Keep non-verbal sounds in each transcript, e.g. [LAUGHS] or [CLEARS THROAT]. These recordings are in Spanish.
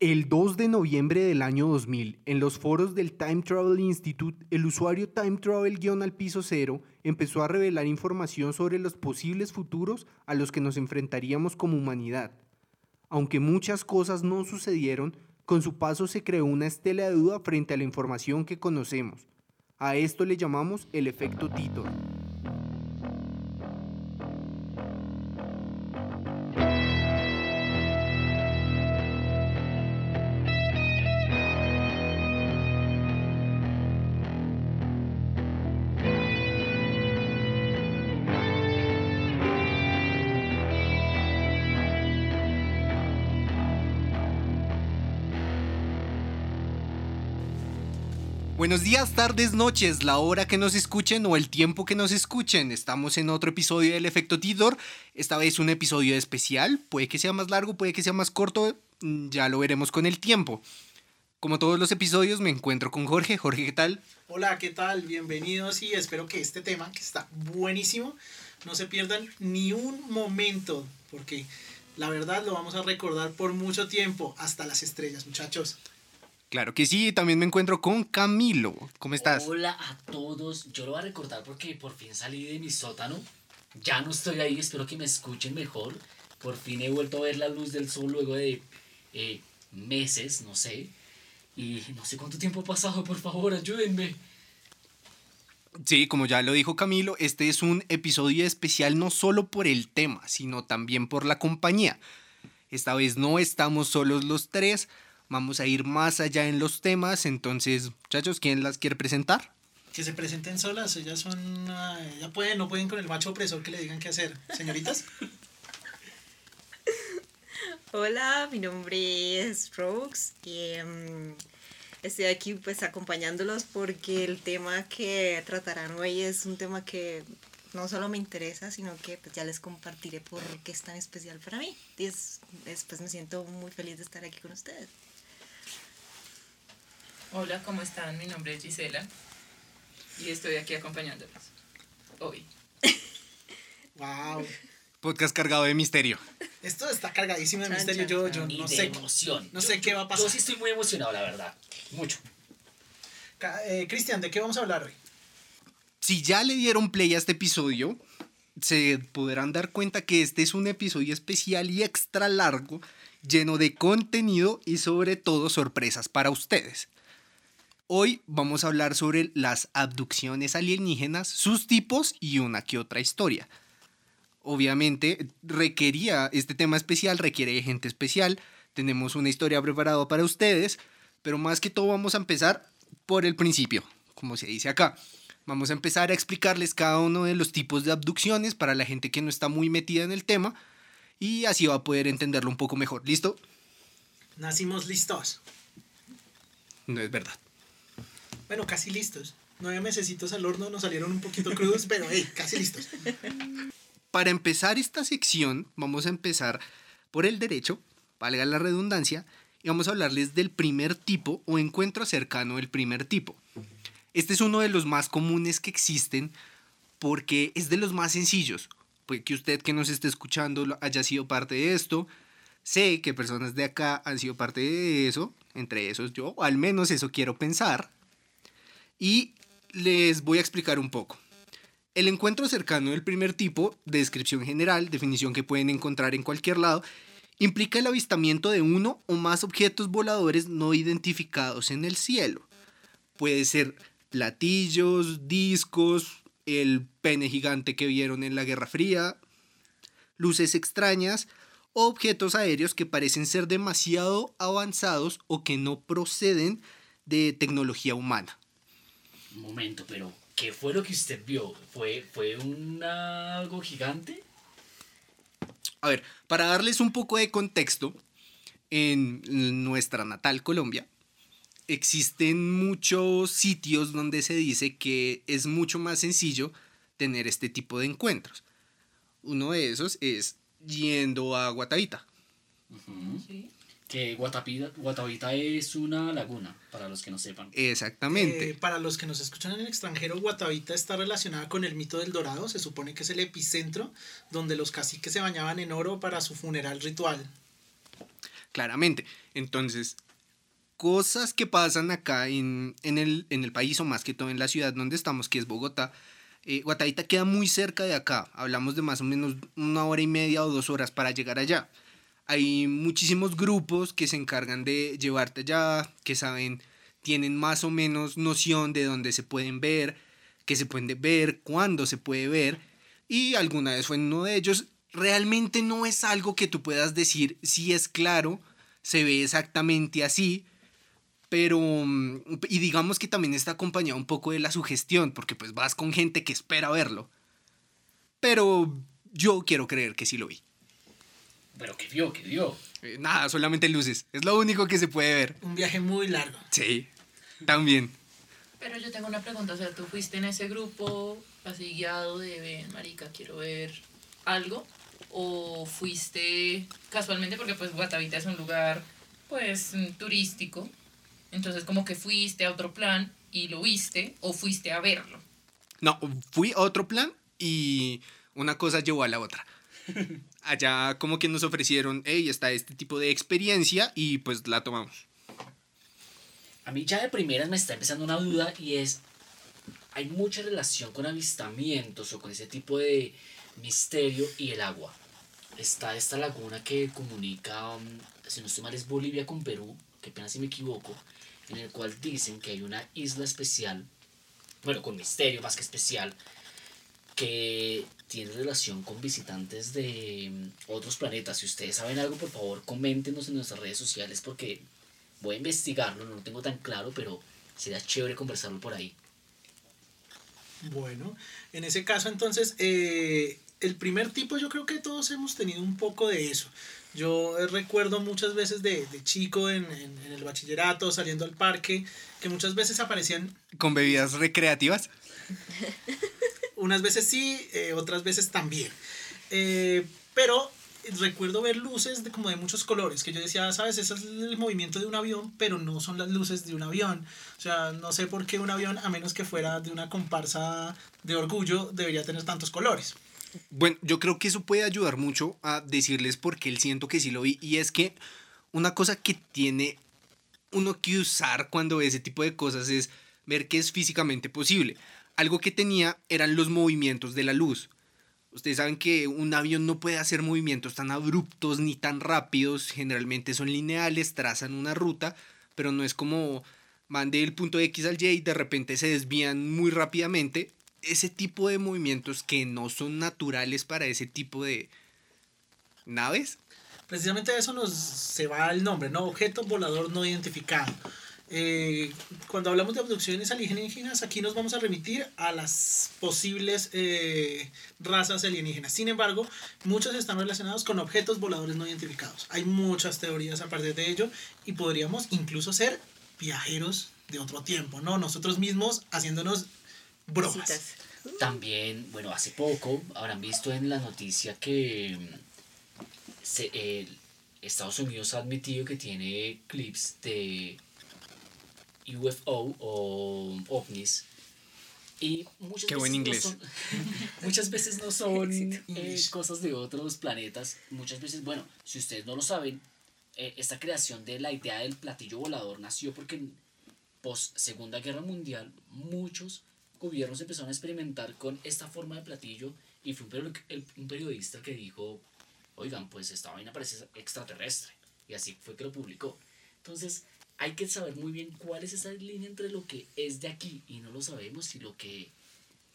El 2 de noviembre del año 2000, en los foros del Time Travel Institute, el usuario Time Travel-al piso cero empezó a revelar información sobre los posibles futuros a los que nos enfrentaríamos como humanidad. Aunque muchas cosas no sucedieron, con su paso se creó una estela de duda frente a la información que conocemos. A esto le llamamos el efecto Titor. Buenos días, tardes, noches, la hora que nos escuchen o el tiempo que nos escuchen. Estamos en otro episodio del Efecto Tidor. Esta vez un episodio especial. Puede que sea más largo, puede que sea más corto. mm, Ya lo veremos con el tiempo. Como todos los episodios, me encuentro con Jorge. Jorge, ¿qué tal? Hola, ¿qué tal? Bienvenidos y espero que este tema, que está buenísimo, no se pierdan ni un momento, porque la verdad lo vamos a recordar por mucho tiempo, hasta las estrellas, muchachos. Claro que sí, también me encuentro con Camilo. ¿Cómo estás? Hola a todos. Yo lo voy a recordar porque por fin salí de mi sótano. Ya no estoy ahí, espero que me escuchen mejor. Por fin he vuelto a ver la luz del sol luego de eh, meses, no sé. Y no sé cuánto tiempo ha pasado, por favor, ayúdenme. Sí, como ya lo dijo Camilo, este es un episodio especial no solo por el tema, sino también por la compañía. Esta vez no estamos solos los tres, vamos a ir más allá en los temas, entonces, muchachos, ¿quién las quiere presentar? Que se presenten solas, ellas son. ah, ya pueden, no pueden con el macho opresor que le digan qué hacer. Señoritas, [LAUGHS] Hola, mi nombre es Strokes y em, estoy aquí pues acompañándolos porque el tema que tratarán hoy es un tema que no solo me interesa, sino que pues ya les compartiré por qué es tan especial para mí. Y es- después me siento muy feliz de estar aquí con ustedes. Hola, ¿cómo están? Mi nombre es Gisela y estoy aquí acompañándolos hoy. wow. Podcast cargado de misterio. Esto está cargadísimo de Chan, misterio. chan, Yo, yo Y no de sé. emoción. no Yo- sé qué yo- va a pasar. Yo sí estoy muy emocionado, la verdad. Mucho. Eh, Cristian, ¿de qué vamos a hablar hoy? Si ya le dieron play a este episodio, se podrán dar cuenta que este es un episodio especial y extra largo, lleno de contenido y sobre todo sorpresas para ustedes. Hoy vamos a hablar sobre las abducciones alienígenas, sus tipos y una que otra historia. Obviamente requería, este tema especial requiere de gente especial, tenemos una historia preparada para ustedes, pero más que todo vamos a empezar por el principio, como se dice acá. Vamos a empezar a explicarles cada uno de los tipos de abducciones para la gente que no está muy metida en el tema y así va a poder entenderlo un poco mejor. ¿Listo? Nacimos listos. No es verdad. Bueno, casi listos. Nueve mesecitos al horno nos salieron un poquito crudos, pero hey, casi listos. Para empezar esta sección, vamos a empezar por el derecho, valga la redundancia, y vamos a hablarles del primer tipo o encuentro cercano del primer tipo. Este es uno de los más comunes que existen porque es de los más sencillos. Puede que usted que nos esté escuchando haya sido parte de esto. Sé que personas de acá han sido parte de eso, entre esos yo, o al menos eso quiero pensar. Y les voy a explicar un poco. El encuentro cercano del primer tipo, de descripción general, definición que pueden encontrar en cualquier lado, implica el avistamiento de uno o más objetos voladores no identificados en el cielo. Puede ser platillos, discos, el pene gigante que vieron en la Guerra Fría, luces extrañas o objetos aéreos que parecen ser demasiado avanzados o que no proceden de tecnología humana. Un momento, pero ¿qué fue lo que usted vio? ¿Fue, fue un algo gigante? A ver, para darles un poco de contexto, en nuestra natal Colombia existen muchos sitios donde se dice que es mucho más sencillo tener este tipo de encuentros. Uno de esos es yendo a Guatavita. Sí. Que Guatapita, Guatavita es una laguna, para los que no sepan. Exactamente. Eh, para los que nos escuchan en el extranjero, Guatavita está relacionada con el mito del Dorado. Se supone que es el epicentro donde los caciques se bañaban en oro para su funeral ritual. claramente. Entonces, cosas que pasan acá en, en el, en el país o más que todo en la ciudad donde estamos, que es Bogotá. Eh, Guatavita queda muy cerca de acá. Hablamos de más o menos una hora y media o dos horas para llegar allá. Hay muchísimos grupos que se encargan de llevarte allá, que saben, tienen más o menos noción de dónde se pueden ver, qué se pueden ver, cuándo se puede ver. Y alguna vez fue en uno de ellos. Realmente no es algo que tú puedas decir si es claro, se ve exactamente así, pero mm, y digamos que también está acompañado un poco de la sugestión porque pues vas con gente que espera verlo pero yo quiero creer que sí lo vi Pero que vio, que vio. Eh, nada solamente luces es lo único que se puede ver Un viaje muy largo. sí también Pero yo tengo una pregunta, o sea, ¿tú fuiste en ese grupo así guiado de, ven, marica, quiero ver algo? ¿O fuiste casualmente, porque pues Guatavita es un lugar, pues, turístico, entonces como que fuiste a otro plan y lo viste, o fuiste a verlo? no fui a otro plan y una cosa llevó a la otra [LAUGHS] allá como que nos ofrecieron hey está este tipo de experiencia y pues la tomamos A mí ya de primeras me está empezando una duda y es, hay mucha relación con avistamientos o con ese tipo de misterio y el agua. Está esta laguna que comunica, um, si no estoy mal, es Bolivia con Perú, que pena si me equivoco, en el cual dicen que hay una isla especial, bueno, con misterio más que especial, que tiene relación con visitantes de mm, otros planetas. Si ustedes saben algo, por favor, coméntenos en nuestras redes sociales porque voy a investigarlo, no lo tengo tan claro, pero sería chévere conversarlo por ahí. Bueno, en ese caso entonces, eh, el primer tipo yo creo que todos hemos tenido un poco de eso. Yo eh, recuerdo muchas veces de, de chico en, en- en el bachillerato, saliendo al parque, que muchas veces aparecían, con bebidas recreativas [LAUGHS] unas veces sí, eh, otras veces también. Eh, pero recuerdo ver luces de, como de muchos colores, que yo decía, sabes, ese es el movimiento de un avión, pero no son las luces de un avión. O sea, no sé por qué un avión, a menos que fuera de una comparsa de orgullo, debería tener tantos colores. Bueno, yo creo que eso puede ayudar mucho a decirles por qué siento que sí lo vi. Y es que una cosa que tiene uno que usar cuando ve ese tipo de cosas es ver que es físicamente posible. Algo que tenía eran los movimientos de la luz. Ustedes saben que un avión no puede hacer movimientos tan abruptos ni tan rápidos. Generalmente son lineales, trazan una ruta, pero no es como van del punto X al Y y de repente se desvían muy rápidamente. Ese tipo de movimientos que no son naturales para ese tipo de naves. Precisamente a eso nos se va el nombre, ¿no? Objeto volador no identificado. Eh, cuando hablamos de abducciones alienígenas, aquí nos vamos a remitir a las posibles eh, razas alienígenas. Sin embargo, muchos están relacionados con objetos voladores no identificados. Hay muchas teorías a partir de ello y podríamos incluso ser viajeros de otro tiempo, ¿no? Nosotros mismos haciéndonos bromas. Citas. También, bueno, hace poco habrán visto en la noticia que mm, se- Estados Unidos ha admitido que tiene clips de UFO o ovnis y muchas Qué veces buen no inglés. son- [LAUGHS] muchas veces no son [LAUGHS] eh, cosas de otros planetas muchas veces bueno si ustedes no lo saben eh, esta creación de la idea del platillo volador nació porque en post Segunda Guerra Mundial muchos gobiernos empezaron a experimentar con esta forma de platillo y fue un, peri- el- un periodista que dijo, oigan, pues esta vaina parece extraterrestre. Y así fue que lo publicó. Entonces hay que saber muy bien cuál es esa línea entre lo que es de aquí y no lo sabemos y lo que,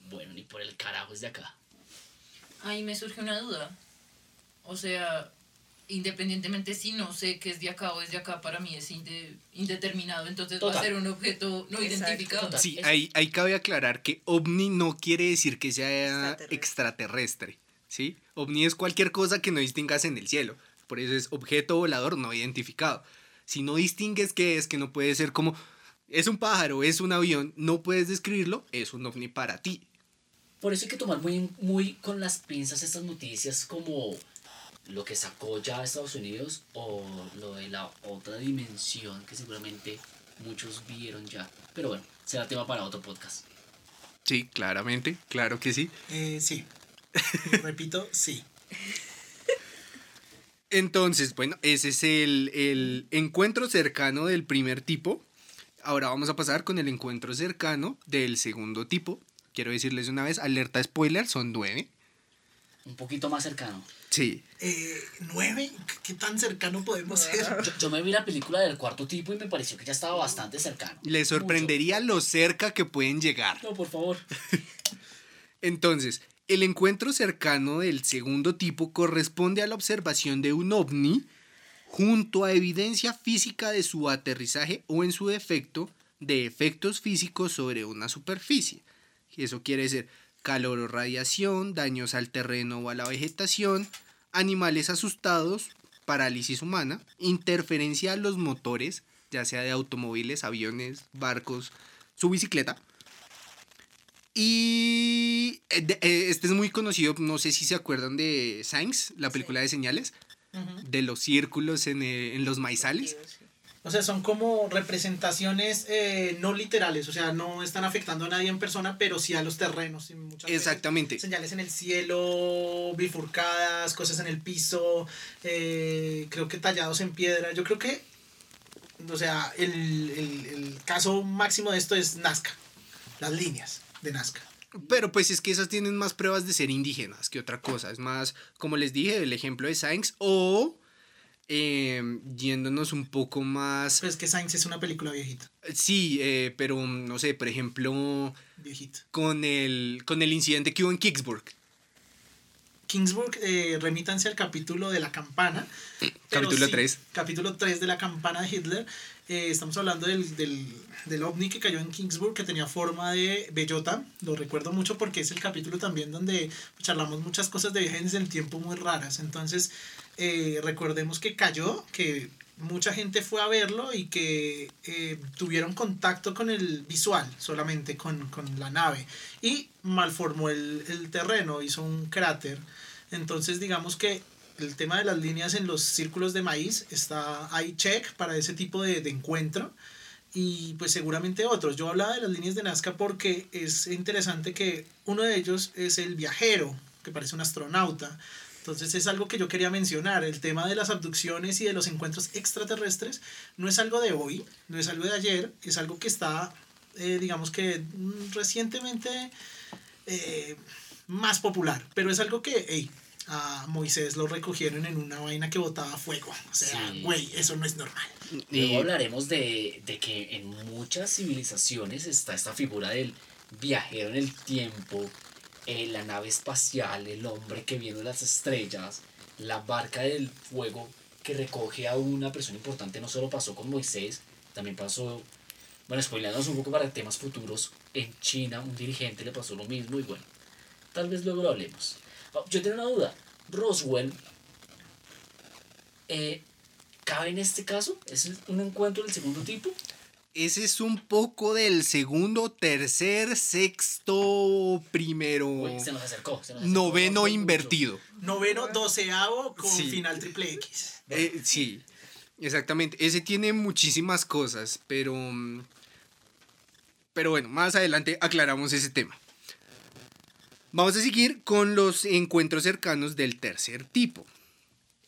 bueno, ni por el carajo es de acá. Ahí me surge una duda. O sea, independientemente si no sé qué es de acá o es de acá, para mí es inde- indeterminado, entonces va Total. a ser un objeto no Exacto. identificado. Total. Sí, ahí, ahí cabe aclarar que ovni no quiere decir que sea Extraterrestre. extraterrestre. ¿sí? OVNI es cualquier cosa que no distingas en el cielo. Por eso es objeto volador no identificado. Si no distingues qué es, que no puede ser como es un pájaro, es un avión, no puedes describirlo, es un ovni para ti. Por eso hay que tomar muy, muy con las pinzas estas noticias como lo que sacó ya Estados Unidos o lo de la otra dimensión que seguramente muchos vieron ya. Pero bueno, será tema para otro podcast. Sí, claramente, claro que sí. Eh, sí. [LAUGHS] Repito, sí. Entonces, bueno, ese es el, el encuentro cercano del primer tipo. Ahora vamos a pasar con el encuentro cercano del segundo tipo. Quiero decirles una vez, alerta spoiler, son nueve. Un poquito más cercano. Sí. Eh, ¿Nueve? ¿Qué- ¿Qué tan cercano podemos ser? Yo, yo me vi la película del cuarto tipo y me pareció que ya estaba bastante cercano. Les sorprendería lo cerca que pueden llegar. No, por favor. [LAUGHS] Entonces, el encuentro cercano del segundo tipo corresponde a la observación de un ovni junto a evidencia física de su aterrizaje o en su defecto de efectos físicos sobre una superficie. Eso quiere decir calor o radiación, daños al terreno o a la vegetación, animales asustados, parálisis humana, interferencia a los motores, ya sea de automóviles, aviones, barcos, su bicicleta. Y eh, eh, este es muy conocido, no sé si se acuerdan de Science, la película de señales, de los círculos en, eh, en los maizales. O sea, son como representaciones eh, no literales, o sea, no están afectando a nadie en persona, pero sí a los terrenos. y muchas veces Exactamente. Señales en el cielo, bifurcadas, cosas en el piso, eh, creo que tallados en piedra. Yo creo que, o sea, el, el- el caso máximo de esto es Nazca, las líneas de Nazca. Pero pues es que esas tienen más pruebas de ser indígenas que otra cosa. Es más, como les dije, el ejemplo de Science o eh, yéndonos un poco más... Pues que Science es una película viejita, Sí, eh, pero no sé, por ejemplo, viejita. con el, con el incidente que hubo en Kicksburg. Kingsburg, eh, remítanse al capítulo de la campana. Capítulo sí, 3. Capítulo 3 de la campana de Hitler. Eh, estamos hablando del, del, del ovni que cayó en Kingsburg, que tenía forma de bellota. Lo recuerdo mucho porque es el capítulo también donde charlamos muchas cosas de viajes en el tiempo muy raras. Entonces, eh, recordemos que cayó, que mucha gente fue a verlo y que eh, tuvieron contacto con el visual solamente, con, con la nave. Y malformó el, el terreno, hizo un cráter. Entonces, digamos que el tema de las líneas en los círculos de maíz está ahí check para ese tipo de, de encuentro y pues seguramente otros. Yo hablaba de las líneas de Nazca porque es interesante que uno de ellos es el viajero, que parece un astronauta. Entonces es algo que yo quería mencionar. El tema de las abducciones y de los encuentros extraterrestres no es algo de hoy, no es algo de ayer, es algo que está, eh, digamos que mm, recientemente eh, más popular. Pero es algo que, hey, a Moisés lo recogieron en una vaina que botaba fuego. O sea, Sí. güey, eso no es normal. Luego hablaremos de, de que en muchas civilizaciones está esta figura del viajero en el tiempo, eh, la nave espacial, el hombre que viene las estrellas, la barca del fuego que recoge a una persona importante. No solo pasó con Moisés, también pasó, bueno, spoileándonos un poco para temas futuros, en China un dirigente le pasó lo mismo y bueno, tal vez luego lo hablemos. Ah, Yo tengo una duda. Roswell, eh, ¿cabe en este caso? ¿Es un encuentro del segundo tipo? Ese es un poco del segundo, tercer, sexto, primero, Uy, se nos acercó. se nos acercó, noveno invertido. Noveno, doceavo con Sí. final triple X. Eh, sí, exactamente. Ese tiene muchísimas cosas, pero... mm, Pero bueno, más adelante aclaramos ese tema. Vamos a seguir con los encuentros cercanos del tercer tipo.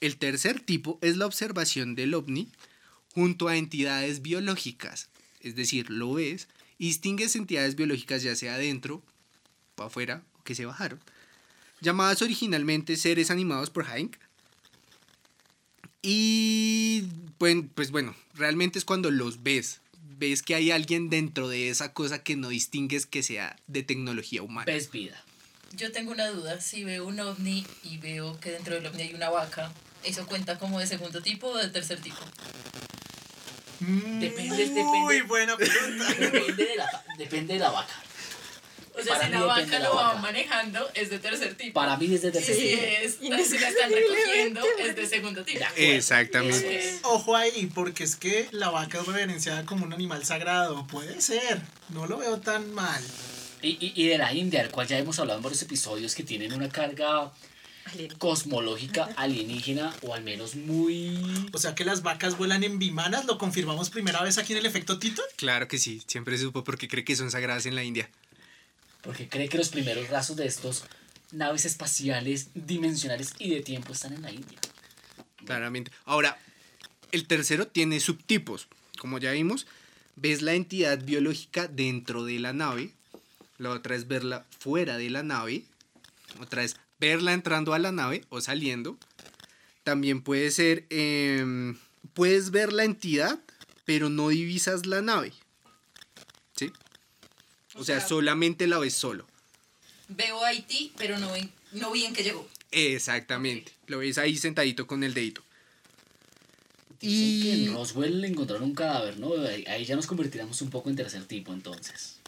El tercer tipo es la observación del ovni junto a entidades biológicas. Es decir, lo ves y distingues entidades biológicas ya sea adentro, para afuera o que se bajaron. Llamadas originalmente seres animados por Hank, y pues, pues bueno, realmente es cuando los ves. Ves que hay alguien dentro de esa cosa que no distingues que sea de tecnología humana. Ves vida. Yo tengo una duda, si veo un ovni y veo que dentro del ovni hay una vaca, ¿eso cuenta como de segundo tipo o de tercer tipo? Depende, Muy depende. buena pregunta. [LAUGHS] Depende de la, depende de la vaca. O sea, Para si mí la depende vaca de la lo va vaca. manejando, es de tercer tipo. Para mí desde Y tercer si tipo. es, si la están recogiendo, es de segundo tipo. Exactamente. Eh, Ojo ahí, porque es que la vaca es reverenciada como un animal sagrado. Puede ser. No lo veo tan mal. Y, y, y de la India, del cual ya hemos hablado en varios episodios, que tienen una carga Cosmológica alienígena, o al menos muy... O sea que las vacas vuelan en bimanas, lo confirmamos primera vez aquí en el efecto Tito. Claro que sí, siempre supo porque cree que son sagradas en la India. Porque cree que los primeros rasos de estos naves espaciales, dimensionales y de tiempo están en la India. Claramente. Ahora, el tercero tiene subtipos. Como ya vimos, ves la entidad biológica dentro de la nave. La otra es verla fuera de la nave. Otra es verla entrando a la nave o saliendo. También puede ser, em, puedes ver la entidad, pero no divisas la nave. ¿Sí? O, O sea, sea- solamente la ves solo. Veo a Haití, pero no, ven, no vi en qué llegó. Exactamente. Lo ves ahí sentadito con el dedito. Dicen que Y- en Roswell le encontraron un cadáver, ¿no? Ahí ahí ya nos convertiremos un poco en tercer tipo, entonces.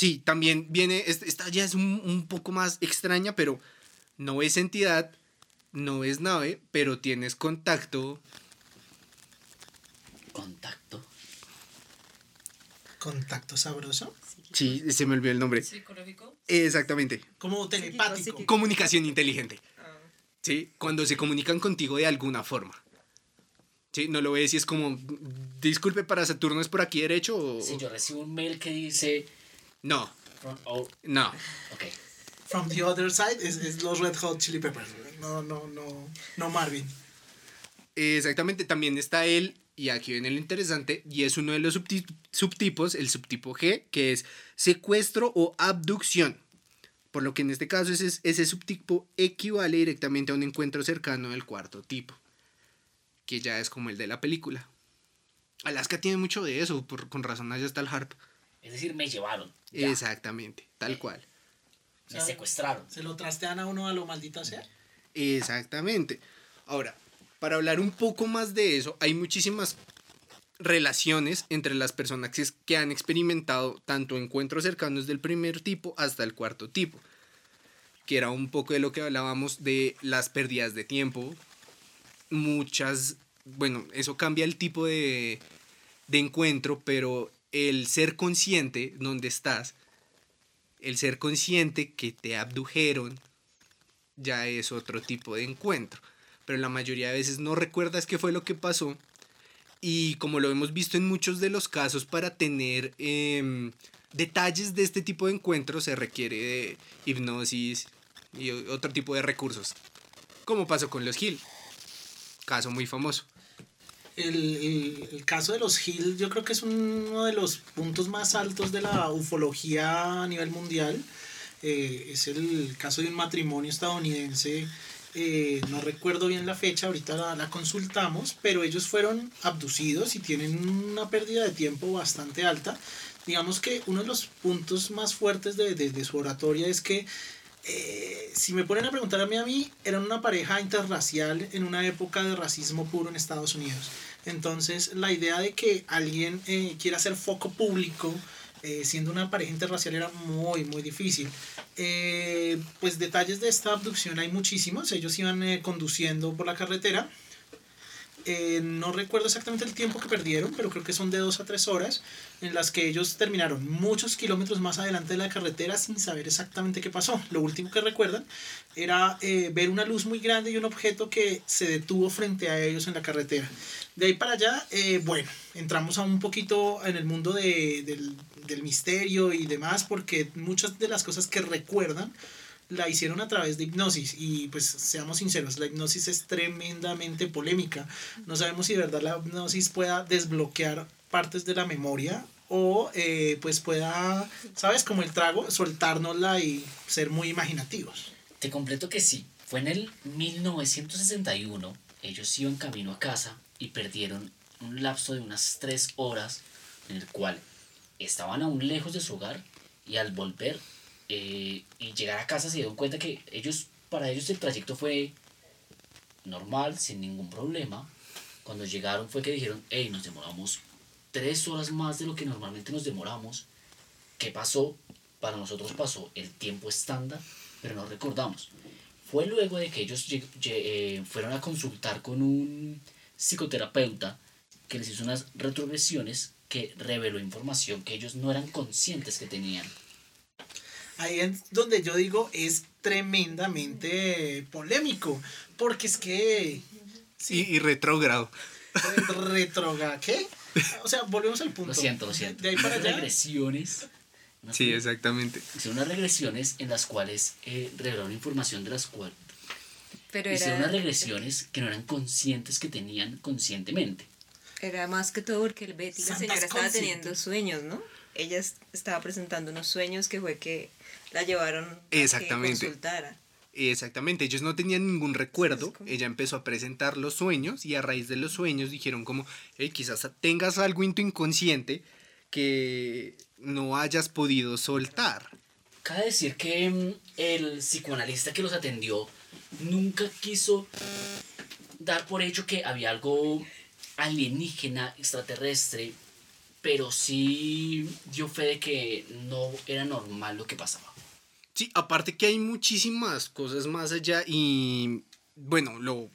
Sí, también viene, est- esta ya es un, un poco más extraña, pero no ves entidad, no ves nave, pero tienes contacto. Contacto. Contacto sabroso. Sí, se me olvidó el nombre. Psicológico. Exactamente. Como telepático. psíquico. Comunicación inteligente. Ah. ¿Sí? Cuando se comunican contigo de alguna forma. ¿Sí? No lo ves y es como, disculpe, para Saturno es por aquí derecho o... Si yo recibo un mail que dice. No, from- oh, no. ok. From the other side es, es los Red Hot Chili Peppers. No, no, no, no Marvin. Exactamente, también está él, y aquí viene lo interesante, y es uno de los subti- subtipos, el subtipo G, que es secuestro o abducción. Por lo que en este caso ese, ese subtipo equivale directamente a un encuentro cercano del cuarto tipo, que ya es como el de la película. Alaska tiene mucho de eso, por, con razón allá está el harp. Es decir, me llevaron. ya, Exactamente, tal cual. Me secuestraron. ¿Se lo trastean a uno a lo maldita sea? Exactamente. Ahora, para hablar un poco más de eso, hay muchísimas relaciones entre las personas que- que han experimentado tanto encuentros cercanos del primer tipo hasta el cuarto tipo, que era un poco de lo que hablábamos de las pérdidas de tiempo. Muchas, bueno, eso cambia el tipo de, de encuentro, pero el ser consciente donde estás, el ser consciente que te abdujeron, ya es otro tipo de encuentro. Pero la mayoría de veces no recuerdas qué fue lo que pasó. Y como lo hemos visto en muchos de los casos, para tener em, detalles de este tipo de encuentros se requiere de hipnosis y otro tipo de recursos. Como pasó con los Hill. Caso muy famoso. El, el- caso de los Hill yo creo que es uno de los puntos más altos de la ufología a nivel mundial. Eh, es el caso de un matrimonio estadounidense. eh, no recuerdo bien la fecha, ahorita la, la consultamos, pero ellos fueron abducidos y tienen una pérdida de tiempo bastante alta. Digamos que uno de los puntos más fuertes de, de- de su oratoria es que eh, si me ponen a preguntar a mí, a mí, eran una pareja interracial en una época de racismo puro en Estados Unidos. Entonces, la idea de que alguien eh, quiera ser foco público eh, siendo una pareja interracial era muy, muy difícil. Eh, pues detalles de esta abducción hay muchísimos. Ellos iban eh, conduciendo por la carretera. Eh, no recuerdo exactamente el tiempo que perdieron, pero creo que son de dos a tres horas en las que ellos terminaron muchos kilómetros más adelante de la carretera sin saber exactamente qué pasó. Lo último que recuerdan era eh, ver una luz muy grande y un objeto que se detuvo frente a ellos en la carretera. De ahí para allá, eh, bueno, entramos a un poquito en el mundo de- del, del misterio y demás, porque muchas de las cosas que recuerdan la hicieron a través de hipnosis y pues seamos sinceros, la hipnosis es tremendamente polémica. No sabemos si de verdad la hipnosis pueda desbloquear partes de la memoria o eh, pues pueda, ¿sabes? Como el trago, soltárnosla y ser muy imaginativos. Te completo que sí. Fue en el 1961. Ellos iban camino a casa y perdieron un lapso de unas tres horas en el cual estaban aún lejos de su hogar y al volver eh, y llegar a casa se dieron cuenta que ellos, para ellos el trayecto fue normal, sin ningún problema. Cuando llegaron fue que dijeron, hey, nos demoramos tres horas más de lo que normalmente nos demoramos. ¿Qué pasó? Para nosotros pasó el tiempo estándar, pero no recordamos. Fue luego de que ellos eh, fueron a consultar con un psicoterapeuta que les hizo unas retrogresiones que reveló información que ellos no eran conscientes que tenían. Ahí es donde yo digo es tremendamente polémico, porque es que... Y, y retrógrado. retroga ¿qué? O sea, volvemos al punto. Lo siento, lo siento. De ahí para allá. regresiones. Sí, exactamente. Hicieron unas regresiones en las cuales eh, revelaron información de las cuales Pero hicieron era, unas regresiones que no eran conscientes que tenían conscientemente. era más que todo porque el Betty, la señora, estaba teniendo sueños, ¿no? Ella es- estaba presentando unos sueños que fue que la llevaron a Exactamente. que consultara. Exactamente, ellos no tenían ningún recuerdo, como- ella empezó a presentar los sueños y a raíz de los sueños dijeron como, hey, quizás tengas algo en tu inconsciente que no hayas podido soltar. Cabe decir que mm, el psicoanalista que los atendió nunca quiso dar por hecho que había algo alienígena, extraterrestre, pero sí dio fe de que no era normal lo que pasaba. Sí, aparte que hay muchísimas cosas más allá y bueno, lo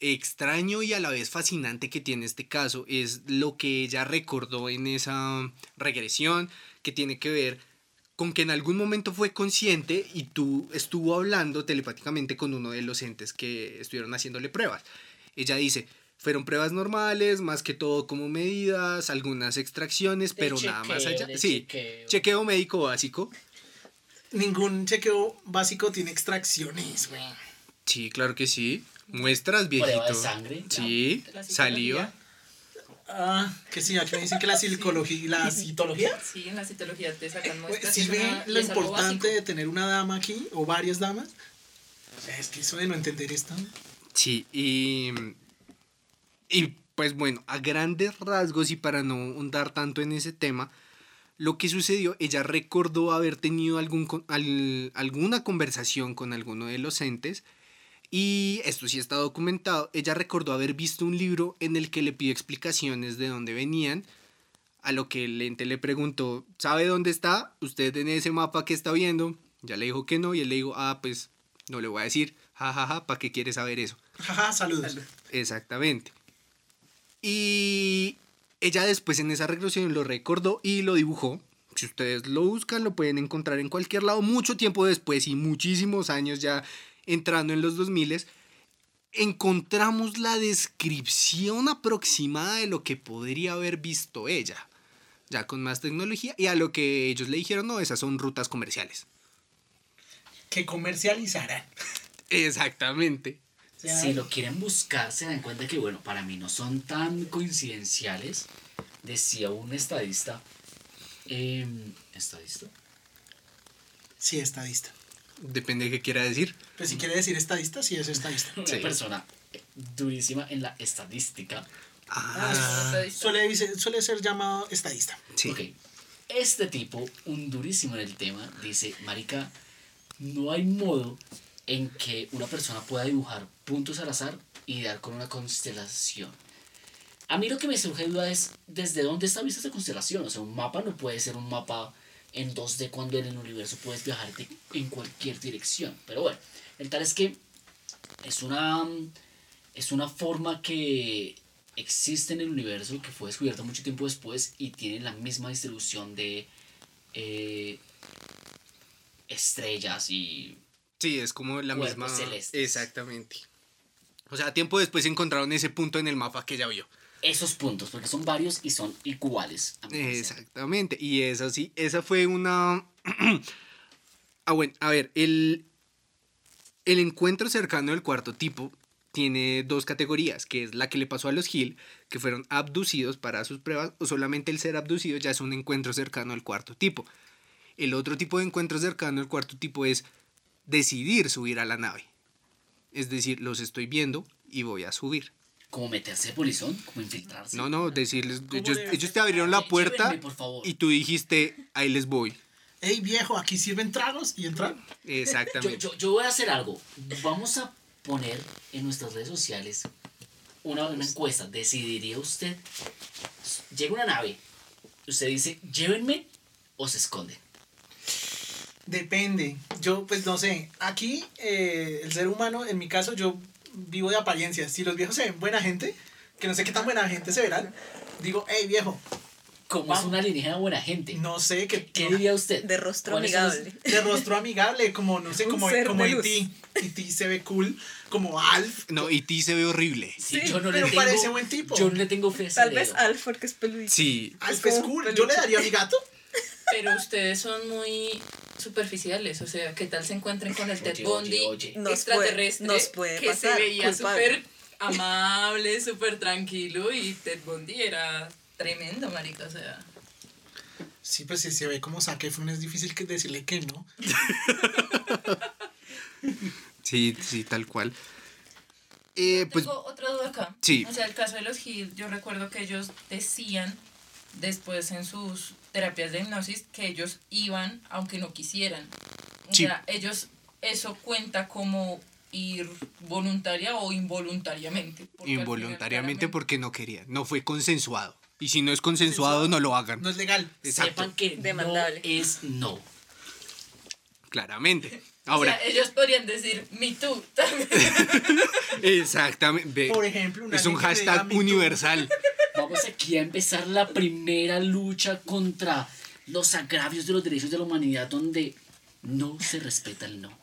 extraño y a la vez fascinante que tiene este caso es lo que ella recordó en esa regresión que tiene que ver con que en algún momento fue consciente y tú estuvo hablando telepáticamente con uno de los entes que estuvieron haciéndole pruebas. Ella dice, fueron pruebas normales, más que todo como medidas, algunas extracciones, De pero nada más allá. Sí, chequeo. chequeo médico básico. Ningún chequeo básico tiene extracciones, güey. Sí, claro que sí. Muestras, viejito. De sangre. Sí, saliva. Ah, que sí, aquí me dicen que la psicología, la [LAUGHS] citología. Sí, en la citología te sacan Güey, muestras. ¿Sí ve una- lo importante de tener una dama aquí o varias damas? O sea, es que eso de no entender esto. Sí, y. Y pues bueno, a grandes rasgos y para no ahondar tanto en ese tema, lo que sucedió, ella recordó haber tenido algún, al- alguna conversación con alguno de los entes. Y esto sí está documentado. Ella recordó haber visto un libro en el que le pidió explicaciones de dónde venían. A lo que el ente le preguntó, ¿sabe dónde está? ¿Usted en ese mapa que está viendo? Ya le dijo que no y él le dijo, ah, pues no le voy a decir, jajaja, ¿para qué quiere saber eso? Jaja, saludos. Exactamente. Y ella después en esa regresión lo recordó y lo dibujó. Si ustedes lo buscan, lo pueden encontrar en cualquier lado. Mucho tiempo después y muchísimos años ya entrando en los 2000, encontramos la descripción aproximada de lo que podría haber visto ella. Ya con más tecnología. Y a lo que ellos le dijeron, no, esas son rutas comerciales. Que comercializarán. [LAUGHS] Exactamente. Sea, Si lo quieren buscar, se dan cuenta que, bueno, para mí no son tan coincidenciales. Decía un estadista. em, ¿Estadista? Sí, estadista. Depende de qué quiera decir. Pues si quiere decir estadista, sí es estadista. Una Sí. persona durísima en la estadística. Ah, Ah, suele, dice- suele ser llamado estadista. sí. Ok. Este tipo, un durísimo en el tema, dice, Marica, no hay modo en que una persona pueda dibujar puntos al azar y dar con una constelación. A mí lo que me surge duda es, ¿desde dónde está vista esta constelación? O sea, un mapa no puede ser un mapa en 2D cuando en el universo puedes viajar de- en cualquier dirección. Pero bueno, el tal es que es una, es una forma que existe en el universo que fue descubierta mucho tiempo después y tiene la misma distribución de eh, estrellas y Sí, es como la Cuerpos misma. celestes. Exactamente. O sea, tiempo después encontraron ese punto en el mapa que ella vio. esos puntos, porque son varios y son iguales. Exactamente. Y esa sí, esa fue una. [CLEARS THROAT] ah, bueno, a ver, el, el encuentro cercano del cuarto tipo tiene dos categorías, que es la que le pasó a los Hill, que fueron abducidos para sus pruebas, o solamente el ser abducido ya es un encuentro cercano al cuarto tipo. El otro tipo de encuentro cercano al cuarto tipo es decidir subir a la nave. Es decir, los estoy viendo y voy a subir. Como meterse de polizón, como infiltrarse. No, no, decirles, ¿Cómo ellos, te abrieron la Llévenme, puerta por favor. y tú dijiste, ahí les voy. Ey, viejo, aquí sirven tragos y entran. Yo, Exactamente. yo, yo voy a hacer algo. Vamos a poner en nuestras redes sociales una, una encuesta. ¿Decidiría usted? Llega una nave. Usted dice, llévenme o se esconde. Depende. Yo, pues no sé. Aquí, eh, el ser humano, en mi caso, yo vivo de apariencias. Si los viejos se ven buena gente, que no sé qué tan buena gente se verán, digo, hey, viejo, Como es una alienígena buena gente. no sé qué. ¿Qué diría usted? De rostro ¿Cuáles son los- amigable. [LAUGHS] De rostro amigable, como, no sé, Un como, como de luz. E.T. E.T. se ve cool, como Alf. No, y ti se ve horrible. Sí, Sí, yo no pero le tengo, parece buen tipo. Yo no le tengo fe a Tal vez. Alf porque es peludito. Sí. Alf Es cool. peluche. Yo le daría a mi gato. Pero ustedes son muy superficiales. O sea, ¿qué tal se encuentren con el Ted Bundy oye. Nos extraterrestre puede- nos puede que pasar, se veía súper amable, súper tranquilo y Ted Bundy era tremendo, marica, o sea... Sí, pues si se ve como Efron es difícil que decirle que no. [LAUGHS] Sí, sí, tal cual. Eh, pues Tengo otra duda acá. Sí. O sea, el caso de los Hill, yo recuerdo que ellos decían después en sus terapias de hipnosis que ellos iban aunque no quisieran. O Sí. sea, ellos, eso cuenta como ir voluntaria o involuntariamente. porque involuntariamente porque no querían, no fue consensuado. Y si no es consensuado, no lo hagan. No es legal. Exacto, Sepan que Demandable. no es no. claramente. Ahora, [LAUGHS] O sea, ellos podrían decir, me too. también. [LAUGHS] exactamente. Por ejemplo, una es un hashtag universal. [LAUGHS] Vamos aquí a empezar la primera lucha contra los agravios de los derechos de la humanidad donde no se respeta el no.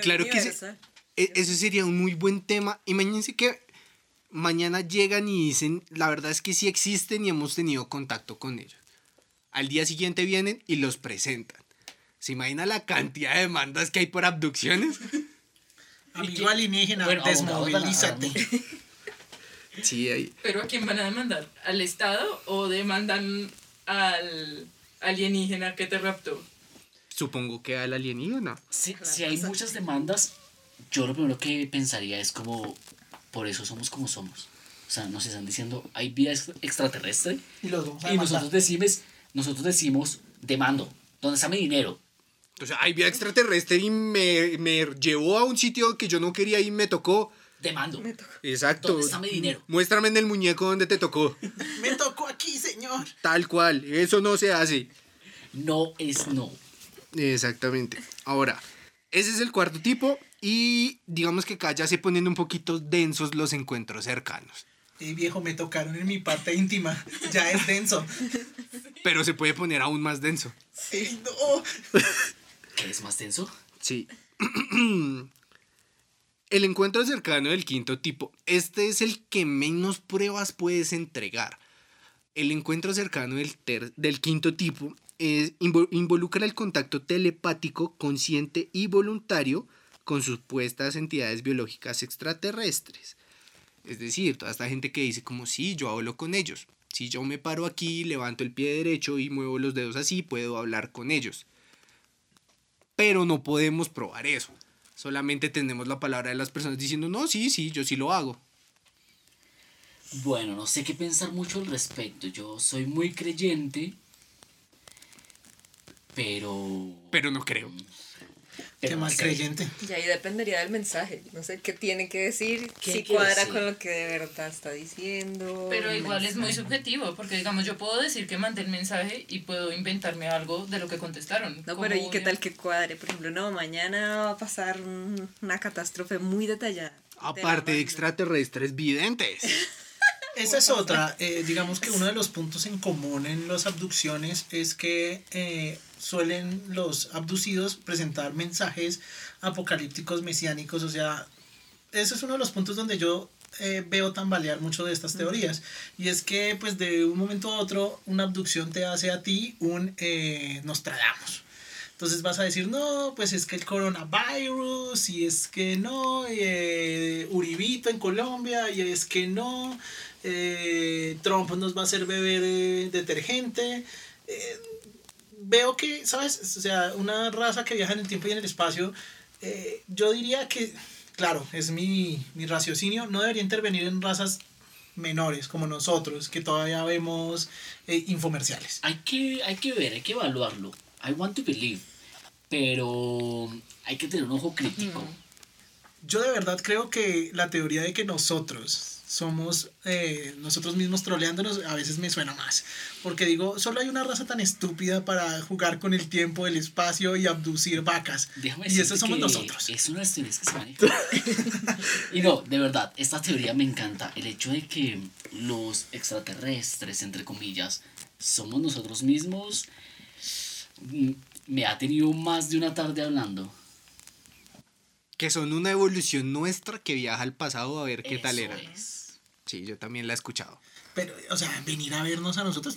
Claro que ese, ese sería un muy buen tema. Imagínense que mañana llegan y dicen, la verdad es que sí existen y hemos tenido contacto con ellos. Al día siguiente vienen y los presentan. ¿Se imagina la cantidad de demandas que hay por abducciones? Amigo alienígena, Bueno, desmovilízate. Sí, hay. Pero ¿a quién van a demandar? ¿Al Estado o demandan al alienígena que te raptó? Supongo que al alienígena. Si, si hay muchas demandas, yo lo primero que pensaría es como, por eso somos como somos. O sea, nos están diciendo, hay vida ex- extraterrestre Y los vamos a y nosotros decimos, nosotros decimos, demando, ¿dónde está mi dinero? Entonces, hay vida extraterrestre y me, me llevó a un sitio que yo no quería y me tocó. Demando. Exacto. ¿Dónde está mi dinero? Muéstrame en el muñeco donde te tocó. [LAUGHS] Me tocó aquí, señor. Tal cual. Eso no se hace. No es no. Exactamente. Ahora, ese es el cuarto tipo y digamos que acá ya se ponen un poquito densos los encuentros cercanos. Eh, viejo, me tocaron en mi parte íntima. Ya es denso. [LAUGHS] Pero se puede poner aún más denso. Ey, no. ¿Qué es más tenso? Sí. [CLEARS THROAT] El encuentro cercano del quinto tipo. Este es el que menos pruebas puedes entregar. El encuentro cercano del, ter- del quinto tipo es, invo- involucra el contacto telepático, consciente y voluntario con supuestas entidades biológicas extraterrestres. Es decir, toda esta gente que dice como si yo hablo con ellos. Si yo me paro aquí, levanto el pie derecho y muevo los dedos así, puedo hablar con ellos pero no podemos probar eso. Solamente tenemos la palabra de las personas diciendo, no, sí, sí, yo sí lo hago. Bueno, no sé qué pensar mucho al respecto. Yo soy muy creyente, pero... Pero no creo. Qué mal creyente. Y ahí dependería del mensaje. No sé qué tiene que decir, ¿Qué si cuadra decir? con lo que de verdad está diciendo. Pero igual es muy subjetivo, porque digamos, yo puedo decir que mandé el mensaje y puedo inventarme algo de lo que contestaron. No, pero ¿y qué tal que cuadre? Por ejemplo, no, mañana va a pasar un- una catástrofe muy detallada. Te la Aparte de extraterrestres videntes. [LAUGHS] Esa es otra. eh, digamos que uno de los puntos en común en las abducciones es que eh, suelen los abducidos presentar mensajes apocalípticos mesiánicos. O sea, eso es uno de los puntos donde yo eh, veo tambalear mucho de estas teorías. Y es que, pues, de un momento a otro, una abducción te hace a ti un eh, Nostradamus. Entonces vas a decir, no, pues es que el coronavirus, y es que no, eh, Uribito en Colombia, y es que no, eh, Trump nos va a hacer beber eh, detergente. Veo que, ¿sabes? O sea, una raza que viaja en el tiempo y en el espacio, eh, yo diría que, claro, es mi, mi raciocinio, no debería intervenir en razas menores como nosotros, que todavía vemos eh, infomerciales. Hay que, hay que ver, hay que evaluarlo. I want to believe. Pero hay que tener un ojo crítico. Yo de verdad creo que la teoría de que nosotros somos eh, nosotros mismos troleándonos a veces me suena más. Porque digo, solo hay una raza tan estúpida para jugar con el tiempo, el espacio y abducir vacas. Déjame y esos somos nosotros. Es una de las teorías que se manejan. [LAUGHS] y no, de verdad, esta teoría me encanta. El hecho de que los extraterrestres, entre comillas, somos nosotros mismos, mm, me ha tenido más de una tarde hablando. Que son una evolución nuestra que viaja al pasado a ver qué tal Eso era. es. Sí, yo también la he escuchado. Pero, o sea, venir a vernos a nosotros,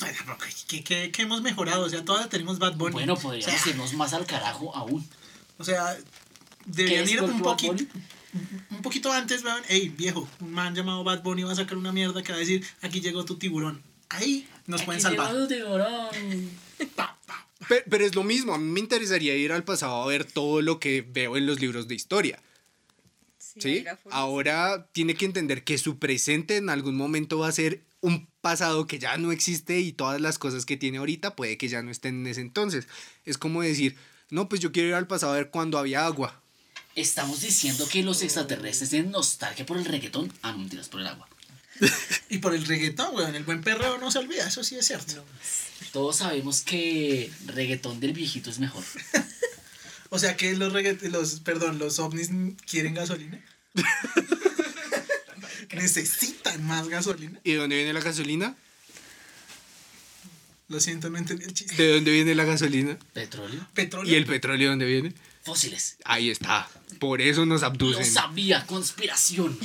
¿qué, qué, qué hemos mejorado? O sea, todavía tenemos Bad Bunny. Bueno, o podríamos sea, irnos más al carajo aún. o sea, ¿Qué deberían ir un poquito, un poquito antes, vean, hey, viejo, un man llamado Bad Bunny va a sacar una mierda que va a decir, aquí llegó tu tiburón. Ahí nos pueden Aquí salvar. llegó tu tiburón. Pa, pa. Pero, pero es lo mismo, a mí me interesaría ir al pasado a ver todo lo que veo en los libros de historia. ¿Sí? Ahora tiene que entender que su presente en algún momento va a ser un pasado que ya no existe y todas las cosas que tiene ahorita puede que ya no estén en ese entonces. Es como decir, no, pues yo quiero ir al pasado a ver cuando había agua. Estamos diciendo que los extraterrestres tienen nostalgia por el reggaetón. Ah, no, mentiras, por el agua. [LAUGHS] Y por el reggaetón, weón, el buen perreo no se olvida, eso sí es cierto. Todos sabemos que reggaetón del viejito es mejor. [LAUGHS] O sea que los los, perdón, los ovnis quieren gasolina. [LAUGHS] Necesitan más gasolina. ¿Y de dónde viene la gasolina? Lo siento, no entendí el chiste. ¿De dónde viene la gasolina? Petróleo. Petróleo. ¿Y el petróleo de dónde viene? Fósiles. Ahí está. Por eso nos Lo abducen. sabía, conspiración.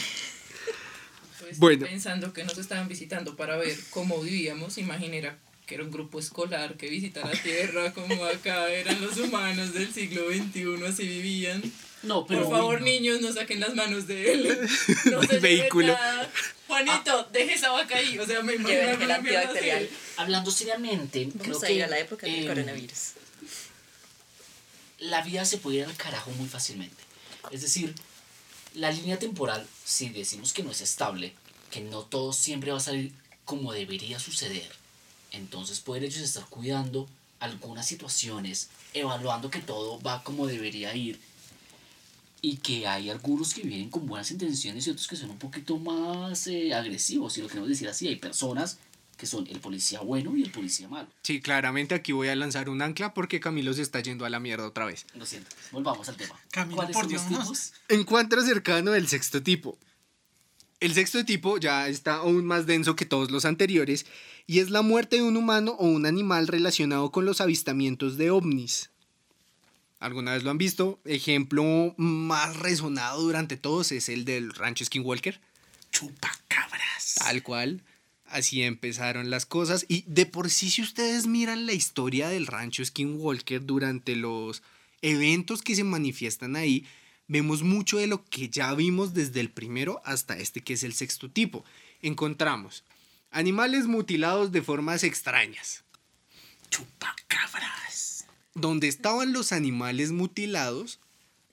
Pues Bueno. pensando que nos estaban visitando para ver cómo vivíamos, imaginera que era un grupo escolar que visita la Tierra, como acá eran los humanos del siglo XXI, así vivían. No, pero. Por favor, no. niños, no saquen las manos de él. [LAUGHS] No se lleven Vehículo. nada. Juanito, deje esa vaca ahí. O sea, me imagino mierda antibacterial. así. Hablando seriamente, creo Vamos a que. ir a la época del eh, coronavirus. La vida se puede ir al carajo muy fácilmente. Es decir, la línea temporal, si decimos que no es estable, que no todo siempre va a salir como debería suceder, entonces pueden ellos estar cuidando algunas situaciones, evaluando que todo va como debería ir y que hay algunos que vienen con buenas intenciones y otros que son un poquito más eh, agresivos, si lo queremos decir así. Hay personas que son el policía bueno y el policía malo. Sí, claramente aquí voy a lanzar un ancla porque Camilo se está yendo a la mierda otra vez. Lo siento, volvamos al tema. Camilo, ¿Cuáles por son los Dios. tipos? Encuentro cercano del sexto tipo. El sexto tipo ya está aún más denso que todos los anteriores y es la muerte de un humano o un animal relacionado con los avistamientos de ovnis. ¿Alguna vez lo han visto? Ejemplo más resonado durante todos es el del rancho Skinwalker. Chupacabras. Tal cual. Así empezaron las cosas. Y de por sí, si ustedes miran la historia del rancho Skinwalker durante los eventos que se manifiestan ahí, vemos mucho de lo que ya vimos desde el primero hasta este que es el sexto tipo. Encontramos animales mutilados de formas extrañas. Chupacabras. Donde estaban los animales mutilados,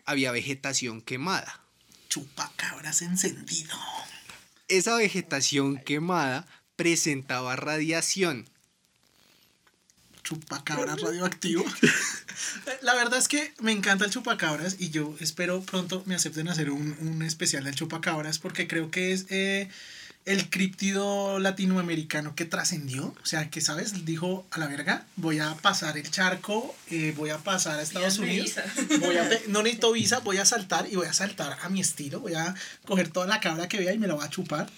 había vegetación quemada. Chupacabras encendido. Esa vegetación quemada presentaba radiación. Chupacabras radioactivo. [LAUGHS] La verdad es que me encanta el chupacabras y yo espero pronto me acepten hacer un, un especial del chupacabras porque creo que es eh, el críptido latinoamericano que trascendió. O sea, que, ¿sabes? Dijo a la verga, voy a pasar el charco, eh, voy a pasar a Estados Unidos. Voy a [LAUGHS] no necesito visa, voy a saltar y voy a saltar a mi estilo. Voy a coger toda la cabra que vea y me la voy a chupar.